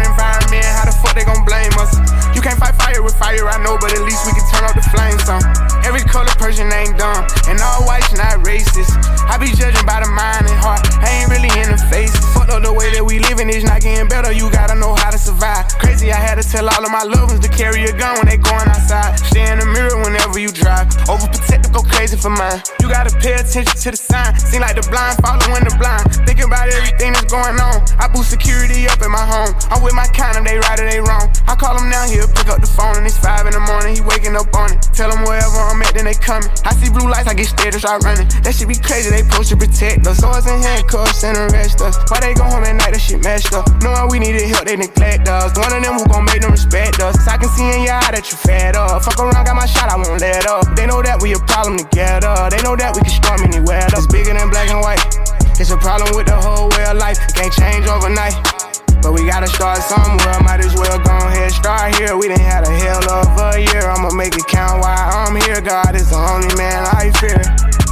environment. How the fuck they gon' blame us? You can't fight fire with fire, I know, but at least we can turn up the flames on. Every color person ain't dumb, and all whites not racist. I be judging by the mind and heart, I ain't really in the face. Fuck up the way that we living is not getting better, you gotta know how to survive. Crazy, I had to tell all of my loved ones to carry a gun when they going outside. Stay in the mirror whenever you drive. Overprotective, go crazy for mine. You gotta pay attention to the sign. Seem like the blind following the blind. Thinking about everything that's going on. I boost security up in my home. I'm with my kind of, they right or they wrong. I call him now, he'll pick up the phone and it's five in the morning. He waking up on it. Tell him wherever I'm at, then they coming. I see blue lights, I get scared and start running. That shit be crazy, they supposed to protect us. Swords and handcuffs and arrest us. Why they go home at night, that shit messed up. Knowing we needed help, they neglect us. One of them who gon' make them respect us. I can see in your eye that you fed up. Fuck around, got my shot, I won't let up. They know that we a problem together. They know that we can storm anywhere. It's bigger than black and white. It's a problem with the whole way of life. It can't change overnight. But we gotta start somewhere. Might as well go ahead, start here. We done had a hell of a year. I'ma make it count while I'm here. God is the only man I fear.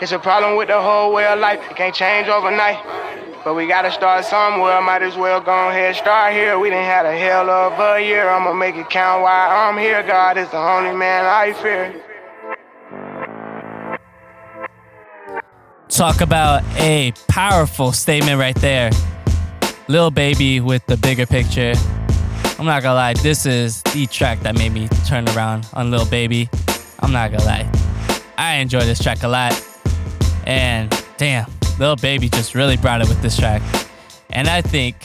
It's a problem with the whole way of life. It can't change overnight. But we gotta start somewhere. Might as well go ahead, start here. We done had a hell of a year. I'ma make it count why I'm here. God is the only man I fear. Talk about a powerful statement right there. Lil Baby with the bigger picture. I'm not gonna lie, this is the track that made me turn around on Lil Baby. I'm not gonna lie. I enjoy this track a lot. And damn, Lil Baby just really brought it with this track. And I think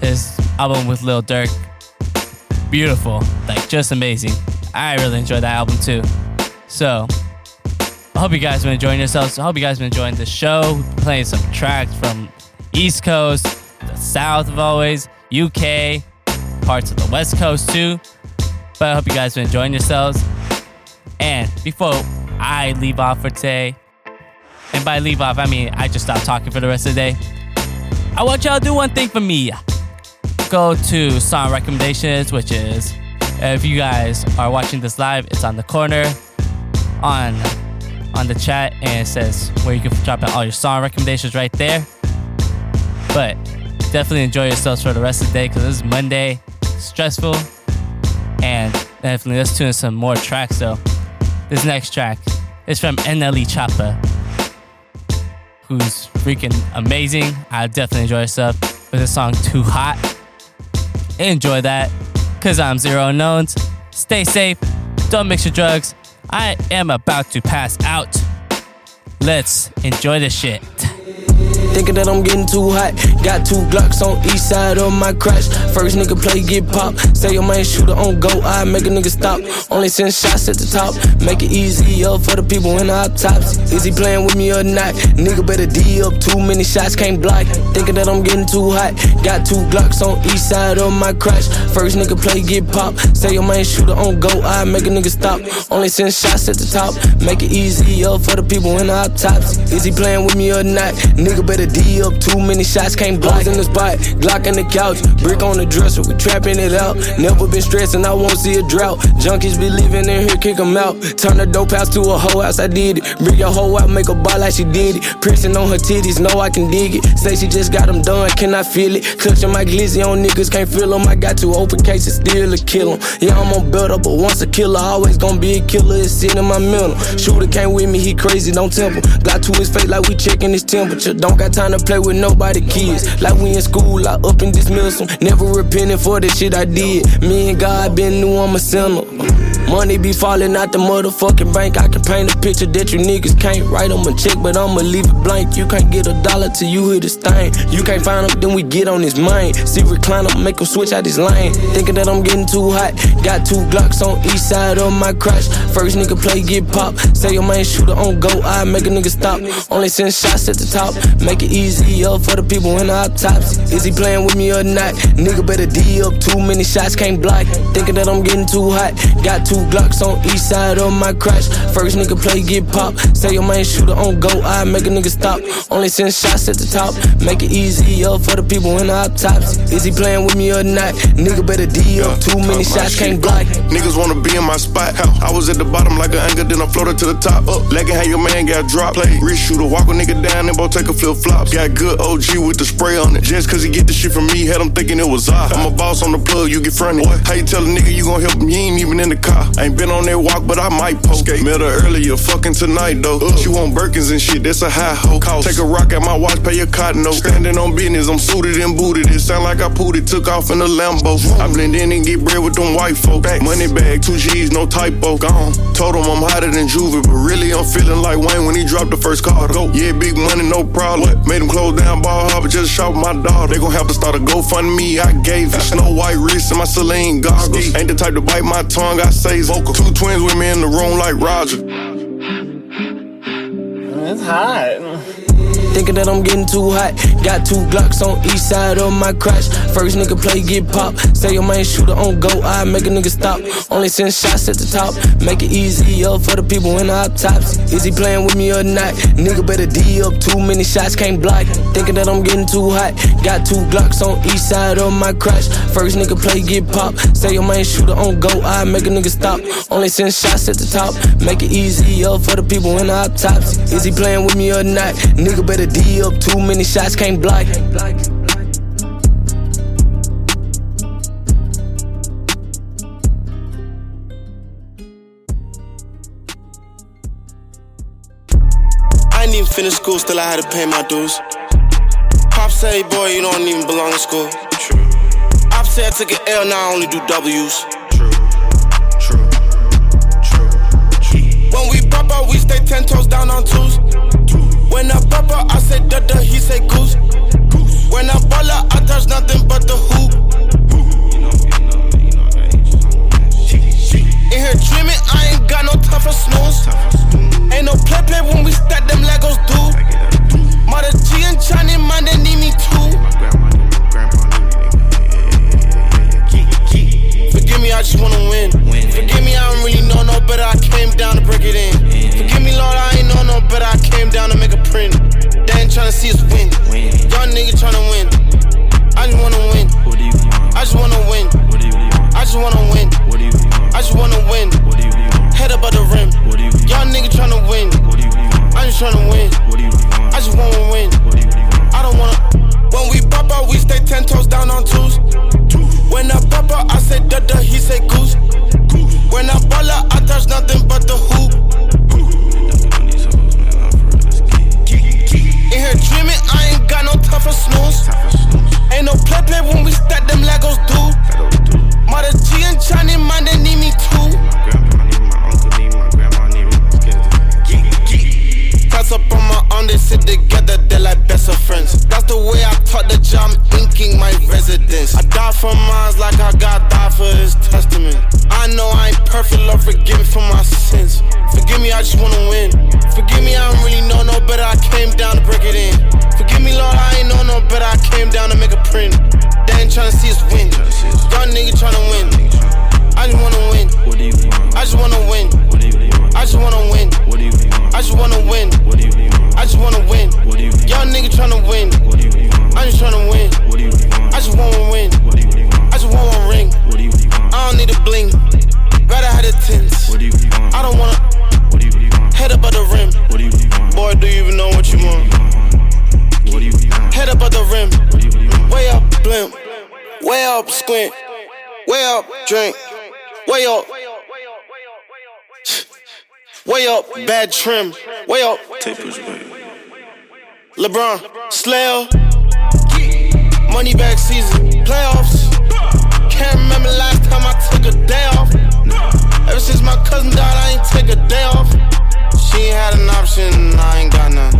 his album with Lil Durk, beautiful, like just amazing. I really enjoyed that album too. So, I hope you guys been enjoying yourselves. I hope you guys been enjoying the show. Playing some tracks from East Coast, the South of always, UK, parts of the West Coast too. But I hope you guys been enjoying yourselves. And before I leave off for today, and by leave off, I mean I just stop talking for the rest of the day. I want y'all to do one thing for me. Go to song recommendations, which is if you guys are watching this live, it's on the corner on on the chat and it says where you can drop in all your song recommendations right there. But definitely enjoy yourselves for the rest of the day because this is Monday, stressful, and definitely let's tune in some more tracks. So this next track is from NLE Choppa, who's freaking amazing. I definitely enjoy her stuff. with the song Too Hot. Enjoy that because I'm Zero Unknowns. Stay safe, don't mix your drugs. I am about to pass out. Let's enjoy the shit. Thinking that I'm getting too hot. Got two Glocks on each side of my crash. First nigga play, get pop. Say your man shooter on go, I make a nigga stop. Only send shots at the top. Make it easier for the people in the hot tops. Is he playing with me or not? Nigga better D up. Too many shots can't block. Thinking that I'm getting too hot. Got two Glocks on each side of my crash. First nigga play, get pop. Say your man shooter on go, I make a nigga stop. Only send shots at the top. Make it easier for the people in the hot tops. Is he playing with me or not? Nigga better D up. Too many shots can't block. in the spot. Glock in the couch. Brick on the dresser. We trapping it out. Never been stressing. I won't see a drought. Junkies be living in here. Kick 'em out. Turn the dope house to a whole house. I did it. Bring your hoe out. Make a ball like she did it. Pressing on her titties. Know I can dig it. Say she just got them done. Can I feel it? Clutching my glizzy on niggas. Can't feel 'em. I got two open cases. Still a kill 'em. Yeah, I'm on up. But once a killer, always gonna be a killer. It's sitting in my mental. Shooter came with me. He crazy. Don't temple. Got to his face like we checking his temperature. Don't got time to play with nobody kids. Like we in school, I up and dismiss them. Never repenting for the shit I did. Me and God been new, I'm a sinner. Money be falling out the motherfucking bank. I can paint a picture that you niggas can't write on a check, but I'ma leave it blank. You can't get a dollar till you hear this thing. You can't find them, then we get on his mind. See recliner, make him switch out his lane. Thinking that I'm getting too hot. Got two Glocks on each side of my crash. First nigga play, get pop. Say your man shooter on go, I make a nigga stop. Only send shots at the top. Make it easier for the people in the tops. Is he playing with me or not? Nigga better D up. Too many shots can't block. Thinking that I'm getting too hot. Got two Glocks on each side of my crash. First nigga play, get pop. Say your man shooter on go, I make a nigga stop. Only send shots at the top. Make it easier for the people in the tops. Is he playing with me or not? Nigga better D up. Too many shots can't block. Niggas wanna be in my spot. I was at the bottom like an anchor, then I floated to the top. Uh, up, legging how your man got dropped. Play, wrist shooter, walk a nigga down and both take a flip flops. Got good OG with the spray on it. Just cause he get the shit from me, had him thinking it was I. I'm a boss on the plug, you get fronted. How you tell a nigga you gon' help him? You ain't even in the car. Ain't been on that walk, but I might poke. Met her earlier, fucking tonight though. She want Birkins and shit, that's a high hoe. Take a rock at my watch, pay a cotton note. Standing on business, I'm suited and booted. It sound like I pulled it, took off in a Lambo. I blend in and get bread with them white folks. Money bag, two G's, no typo. Gone. Told him I'm hotter than Juvie, but really I'm feeling like Wayne when he dropped the first card. Go. Yeah, big money, no problem. Made them close down Bal Harbour, just shop my dog. They gon' have to start a GoFundMe. I gave it. Snow white wrist and my Celine goggles. Ain't the type to bite my tongue, I say vocal. Two twins with me in the room like Roger. It's hot. Thinking that I'm getting too hot. Got two Glocks on each side of my crotch. First nigga play, get pop. Say your main shooter on go, I make a nigga stop. Only send shots at the top. Make it easier for the people in the up tops. Is he playing with me or not? Nigga better D up. Too many shots, can't block. Thinking that I'm getting too hot. Got two Glocks on each side of my crotch. First nigga play, get pop. Say your main shooter on go, I make a nigga stop. Only send shots at the top. Make it easier for the people in the up tops. Is he playing with me or not? Nigga better D up. Too many shots, can't block. I ain't even finished school, still I had to pay my dues. Pop say, boy, you don't even belong in school. True. Pop say I took an L, now I only do W's. True. True. True. When we pop out, we stay ten toes down on twos. When I pop out, I say da da, he say goose. When I ball out, I touch nothing but the hoop. In here dreaming, I ain't got no time for snooze. Ain't no play play when we stack them Legos, dude. Mother G and Johnny, man, they need me too. Forgive me, I just wanna win. Forgive me, I don't really know no better. I came down to break it in. Forgive me, Lord, I ain't know no better. I came down to make a print. They ain't tryna see us win. Young nigga tryna win. I just wanna win. I just wanna win. I just wanna win. I just wanna win. Head up at the rim. Young nigga tryna win. I just tryna win. What do you want? I just wanna win. What do you want? I don't wanna. When we pop out, we stay ten toes down on twos. When I pop out, I say da da, he say goose. When I ball out, I touch nothing but the hoop. In here dreaming, I ain't got no time for snooze. Ain't no play play when we stack them Legos, dude. Mother G and Johnny, man, they need me too. Press up on my arm, they sit together, they're like best of friends. That's the way I taught the job, inking my residence. I die for mines like I got died for his testament. I know I ain't perfect, Lord, forgive me for my sins. Forgive me, I just wanna win. Forgive me, I don't really know no better, I came down to break it in. Forgive me, Lord, I ain't know no better, I came down to make a print. They ain't tryna see us win. Young nigga tryna win. I just wanna win. What do you want? I just wanna win. What do you want? I just wanna win. What do you want? I just wanna win. What do you want? I just wanna win. What do you want? Young nigga tryna win. What do you want? I just tryna win. What do you want? I just wanna win. I just want one ring. I don't need a bling. Rather have the tints. I don't wanna What do you want? head up at the rim. What do you want? Boy, do you even know what you want? What do you want? Head up at the rim. What do you want? Way up, blimp. Way up, squint. Way up, drink. Way up. Way up, bad trim. Way up. LeBron, Slayer. Money back season. Playoffs. Can't remember last time I took a day off. Ever since my cousin died, I ain't take a day off. She ain't had an option, I ain't got none.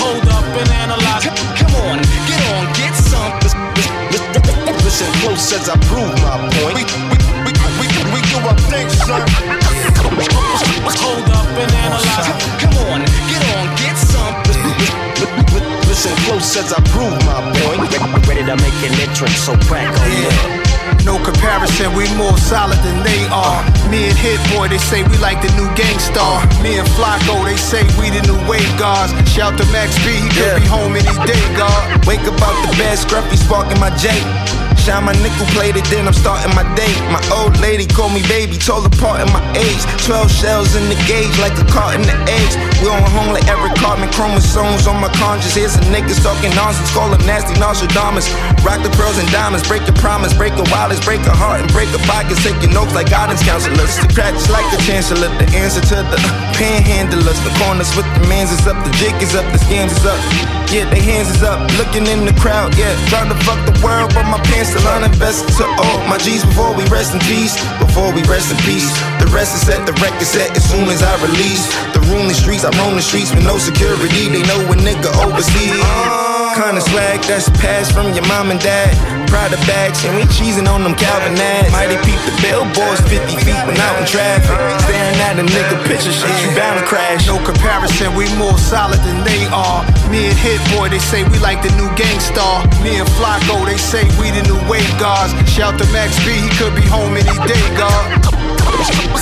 Hold up and analyze. Listen close as I prove my point. We, we, we, we, we do our thing, son. Hold up and analyze. Come on, get on, get some. Listen close as I prove my point. Ready to make an entrance, so crack on yeah. No comparison, we more solid than they are. Me and Hit Boy, they say we like the new Gang Starr. Me and Flacko, they say we the new Wave Gods. Shout to Max B, he could be home any day, God. Wake up out the bed, scruffy sparking my J. shine my nickel plated, then I'm starting my day. My old lady called me baby, told apart in my age. 12 shells in the gauge, like a cart in the eggs. We on home like every carbon chromosomes on my conscience. Here's some niggas talking nonsense, call them nasty Nostradamus. Rock the pearls and diamonds, break your promise, break a wallets, break a heart, and break a pockets. Taking notes like guidance counselors. The cracks like the chancellor, the answer to the [LAUGHS] panhandlers. The corners with the mans is up, the jig is up, the scams is up. Yeah, they hands is up, looking in the crowd, yeah. Trying to fuck the world, but my pants still uninvested to all my G's before we rest in peace. Before we rest in peace. The rest is set, the record set as soon as I release. The room the streets, I roam the streets with no security. They know a nigga overseas. Kinda swag that's passed from your mom and dad. Pride of bags, and we cheesing on them Calvin ads. Mighty peep the billboards 50 feet when out in traffic. Staring at a nigga picture, shit, you bound to crash. No comparison, we more solid than they are. Me and Hit Boy, they say we like the new Gang Starr. Me and Flacko, they say we the new Wave Gods. Shout to Max B, he could be home any day, God.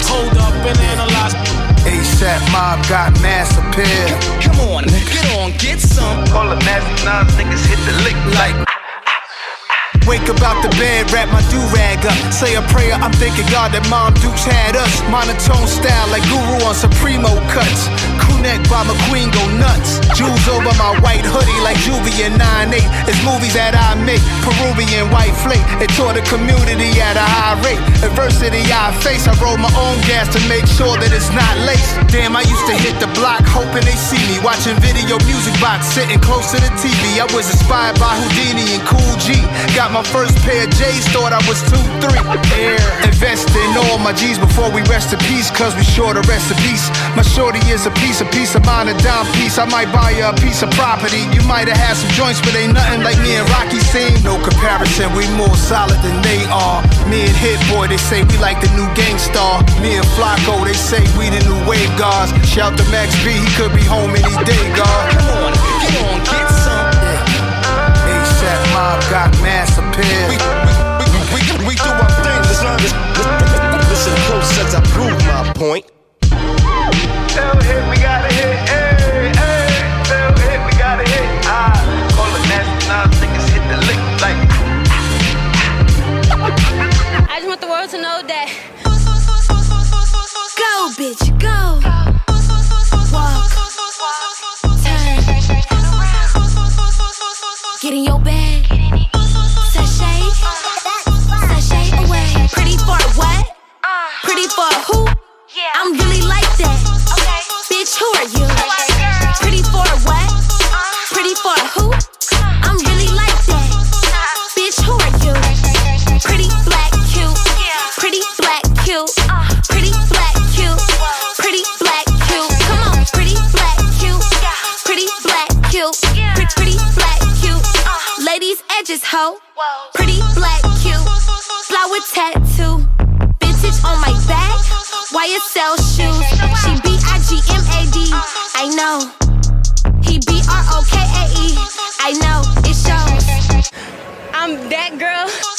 Hold up and analyze. ASAP mob got mass appeal. Come on, get on, get some. Call them nasty nines, niggas hit the lick like. Wake up out the bed, wrap my do rag up. Say a prayer, I'm thanking God that Mom Dukes had us. Monotone style like Guru on Supremo cuts. Crew by McQueen go nuts. Jewels over my white hoodie like Juvie and 9-8. It's movies that I make, Peruvian white flake. It taught the community at a high rate. Adversity I face, I roll my own gas to make sure that it's not laced. Damn, I used to hit the block hoping they see me. Watching video music box, sitting close to the TV. I was inspired by Houdini and Kool G. Got my first pair of J's, thought I was 2-3. Air. Invest in all my G's before we rest in peace, cause we sure to rest in peace. My shorty is a piece, a piece of mine, a dime piece. I might buy you a piece of property. You might have had some joints, but ain't nothing like me and Rocky seen. No comparison, we more solid than they are. Me and Hit Boy, they say we like the new Gang Starr. Me and Flacko, they say we the new Wave Gods. Shout to Max B, he could be home any day, God. Come on, get on, mob got mass appeal. We, we, we, we, we do our thing. Listen, listen, listen close as I prove my point. Tell hit, we gotta hit, hey, hey. Tell hit, we gotta hit. Ah. Call the nasty nines, niggas hit the lick like. I just want the world to know that. Hoe. Pretty black cute. Flower tattoo. Vintage on my back. YSL shoes. She B I G M A D. I know. He B R O K A E. I know it shows. I'm that girl.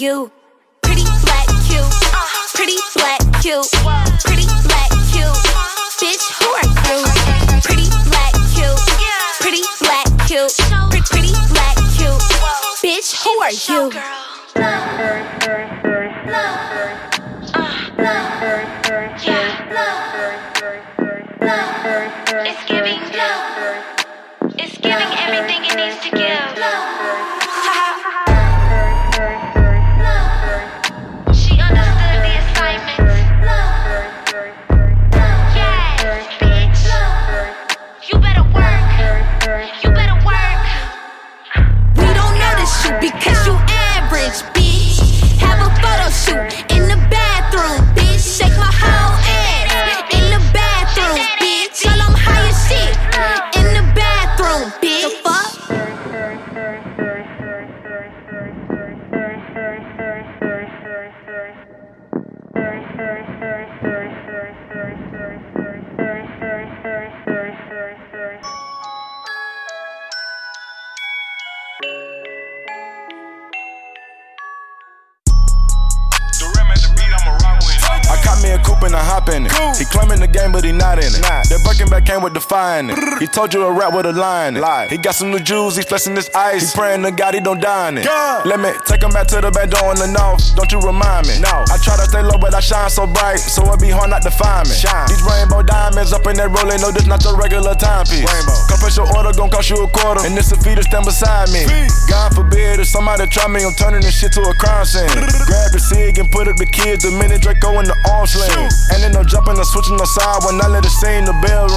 You? Pretty black cute. Pretty black cute. Pretty black cute. Bitch, who are you? Pretty black cute. Pretty black cute. Pretty, black cute. Bitch, who are you? That back came with defying it. He told you a rap with a line. lie. He got some new jewels, he flexing his ice. He praying to God he don't die in it. Let me take him back to the back door in the north. Don't you remind me? No. I try to stay low, but I shine so bright, so it be hard not to find me. Shine. These rainbow diamonds up in that rolling, no, this not your regular timepiece. Rainbow. Compress your order, gon' cost you a quarter, and this a fee to stand beside me. God forbid if somebody try me, I'm turning this shit to a crime scene. Grab the cig and put up the kids, the minute Draco in the arms. And then no jumping or switching the side when I let it sing the bell ring.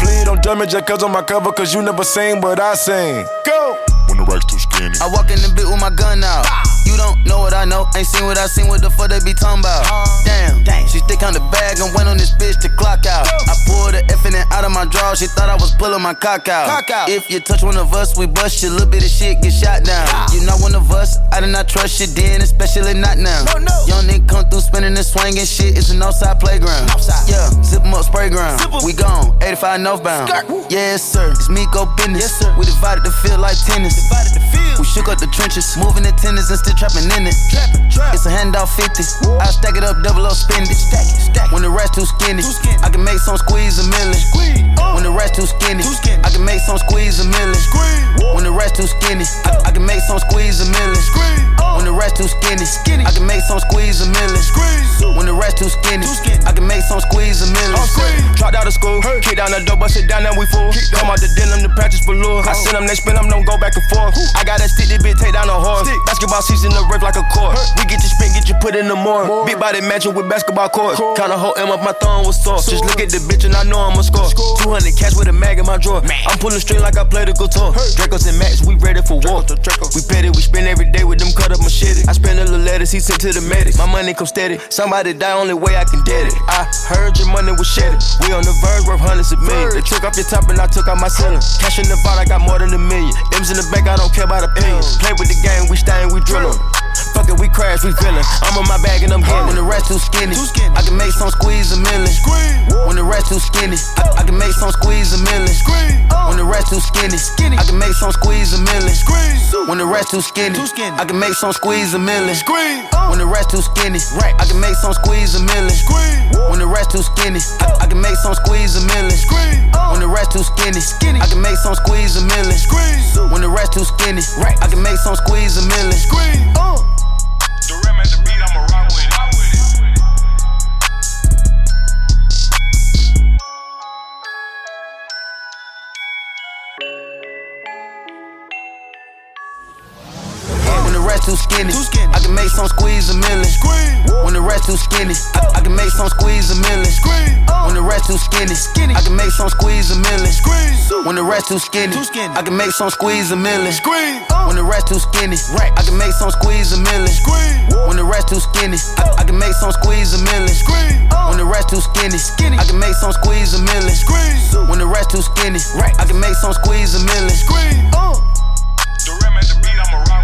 Please don't judge me cause on my cover, cause you never seen what I seen. Go! When the rack's too skinny. I walk in the bit with my gun out. You don't know what I know, ain't seen what I seen, what the fuck they be talking about? Damn, she stick on the bag and went on this bitch to clock out. I pulled the F in it out of my draw, she thought I was pulling my cock out. If you touch one of us, we bust you, little bit of shit get shot down. You not one of us, I did not trust you then, especially not now. Young nigga come through spinning and swinging shit, it's an outside playground. Yeah, zip 'em up, Sprayground. We gone, 85 northbound. Yes, sir, it's me go business. Yes, sir. We divided the field like tennis. We shook up the trenches, moving the tennis and still trapping in it. It's a handout 50. I stack it up, double up, spend it. When the rest too skinny, I can make some squeeze a million. When the rest too skinny, I can make some squeeze a million. When the rest too skinny, I, I can make some squeeze a million. When the rest too skinny, I can make some squeeze a million. When the rest too skinny, I can make some squeeze a million. Dropped out of school, kick down the door, bust it down, now we full. Come out the denim, the for lure. I send them, they spin them, don't go back and forth. I got a stick, this bitch take down a horse. Basketball season, the rip like a court. We get you spin, get you put in the more. Big body matching with basketball courts. Kinda hold M up, my thumb was sore. Just look at the bitch and I know I'ma score. 200 cash with a mag in my drawer. Man. I'm pulling string like I play the guitar. Dracos and Max, we ready for war. We petty, we spend every day with them cut up machete. I spend a little letters, he sent to the medic. My money come steady. Somebody die, only way I can get it. I heard your money was shedded. We on the verge, worth hundreds of millions. They took off your top and I took out my ceiling. Cash in the vault, I got more than a million. M's in the bank, I don't care about opinions. Play with the game, we stain, we drill 'em. Fuck it, we crash, we feelin'. I'm on my bag and I'm getting. When the rest too skinny, I can make some squeeze a million. When the rest too skinny, I, I can make some squeeze a million. When the rest too skinny, I can make some squeeze a million. When the rest too skinny, I can make some squeeze a million. When the rest too skinny, I can make some squeeze a million. When the rest too skinny, I, I can make some squeeze a million. When the rest too skinny, I can make some squeeze a million. When the rest too skinny, I can make some squeeze a million. Uh. When the rest too skinny, I can make some squeeze a million. When the rest too skinny, I, I can make some squeeze a million. When the rest too skinny, I can make some squeeze a million. When the rest too skinny, I can make some squeeze a million. When the rest too skinny, I can make some squeeze a million. When the rest too skinny, I, I can make some squeeze a million. When the rest too skinny, I can make some squeeze a million. When the rest too skinny, I can make some squeeze a million. I'm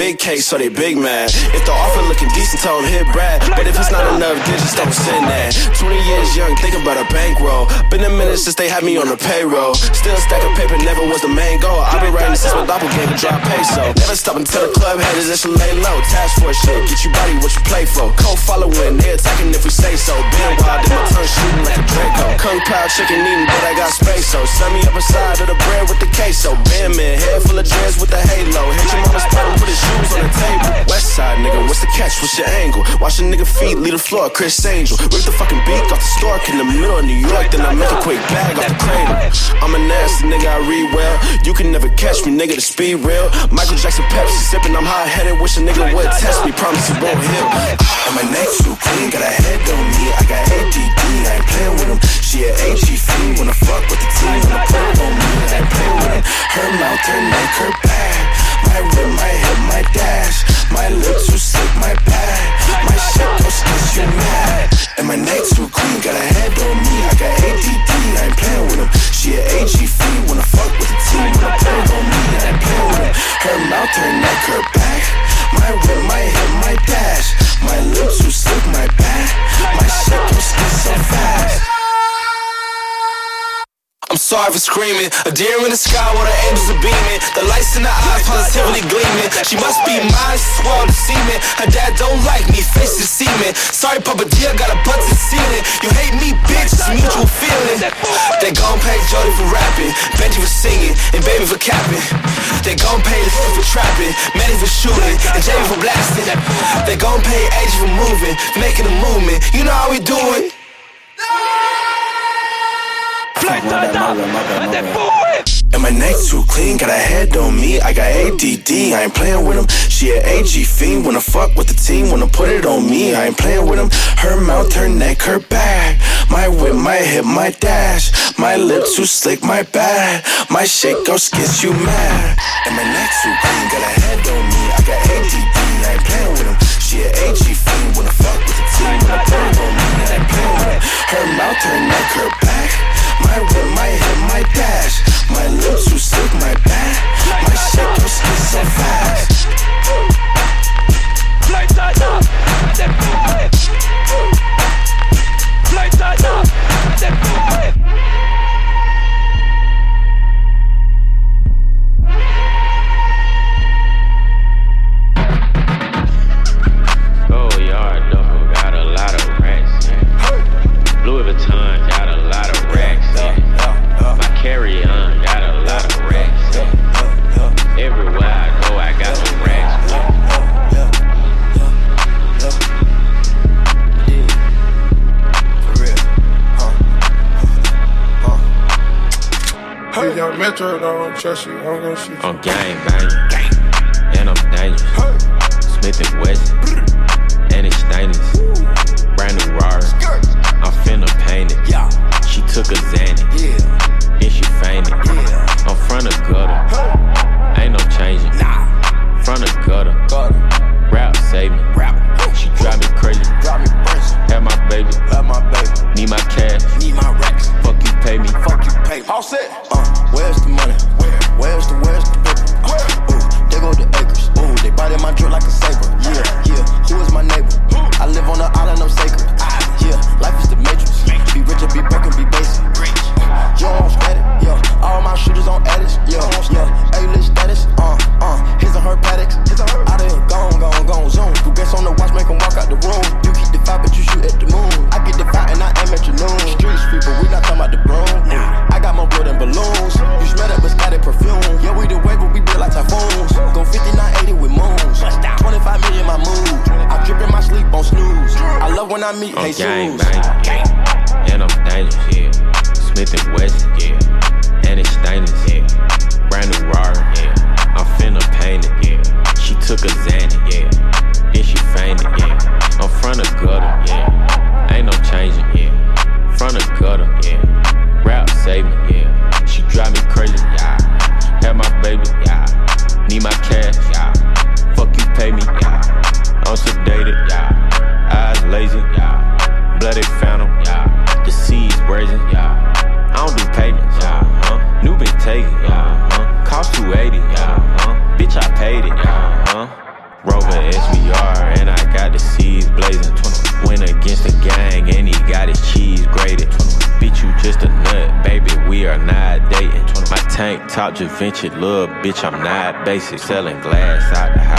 big cakes, so they big mad. If the offer looking decent, tell 'em hit Brad. But if it's not enough, digits don't send that. 20 years young, think about a bankroll. Been a minute since they had me on the payroll. Still stacking paper, never was the main goal. I've been writing since my doppelganger drop peso. Never stop until the club headers should lay low. Task force shit, get you body what you play for. Co following, they attacking if we say so. Been wild, in my tongue shooting like a Draco. Kung Pao chicken eating, but I got space, so send me up a side of the bread with the queso. Bam man, head full of dreads with the halo. Hit your mama's and put his shoes on the table. West side nigga, what's the catch? What's your angle? Watch a nigga feet leave the floor, Criss Angel. Rip the fucking beak off the stork in the middle of New York, then I make a quick bag off the cradle. I'm a nasty nigga, I read well. You can never catch me, nigga, the speed real. Michael Jackson Pepsi sipping, I'm hot headed. Wish a nigga would test me, promise he won't heal. My neck too clean, got a head on me. I got ADD, I ain't playing with him. She a AG fiend, wanna fuck with the team, wanna play on me. I ain't playing with him. Her mouth and make her bad. My whip, my hip, my dash. My lips too slick, my pad. My shit don't stitch you mad. And my neck too clean, got a head on me. I got ADD, I ain't playing with him. She a AG free, wanna fuck with the team. Wanna play on me, I ain't playing with him. Her mouth, her neck, her back. My whip, my hip, my dash. My lips too slick, my pad. My shit don't stitch so fast sorry for screaming. A deer in the sky while the angels are beaming. The lights in the eyes positively gleaming. She must be mine, she swallowed the semen. Her dad don't like me, face is semen. Sorry, Papa Dear, got a butt to ceiling. You hate me, bitch, it's mutual feeling. They gon' pay Jody for rapping, Benji for singing, and baby for capping. They gon' pay Lil for trapping, Manny for shooting, and Jamie for blasting. They gon' pay Age for moving, for making a movement. You know how we do it. And my neck too clean, got a head on me. I got ADD, I ain't playing with him. She an AG fiend, wanna fuck with the team, wanna put it on me. I ain't playing with him. Her mouth, her neck, her back. My whip, my hip, my dash. My lip too slick, my bad. My shake goes skits you mad. And my neck too clean, got a head on me. I got ADD, I ain't playing with him. She an AG fiend, wanna fuck with the team, wanna put it on me. I ain't playing with him. Her mouth, her neck, her back. My whip, my hip, my dash. My lips too slick, my back. My shit skit so fast. Oh, Hey, young Metro, don't trust you. I'm gonna shoot you. I'm gang banging, and I'm dangerous. Smith and Wesson, and it's stainless. Brand new Rari, I'm finna paint it. She took a Xanny, and she fainted. I'm front of gutter, ain't no changing. Front of gutter, rap save me. She drive me crazy. Have my baby, need my cash. Fuck you, pay me. Hey, all set. Uh, where's the money? Where's the, where's the paper? Ooh, there go the acres. Ooh, they biting my drip like a saber. Yeah, yeah. Who is my neighbor? I live on the island of sacred. When I meet I'm gang banging, yeah. and I'm dangerous, yeah. Smith and West, yeah, and it's stainless, ventured, love, bitch. I'm not basic. Selling glass out the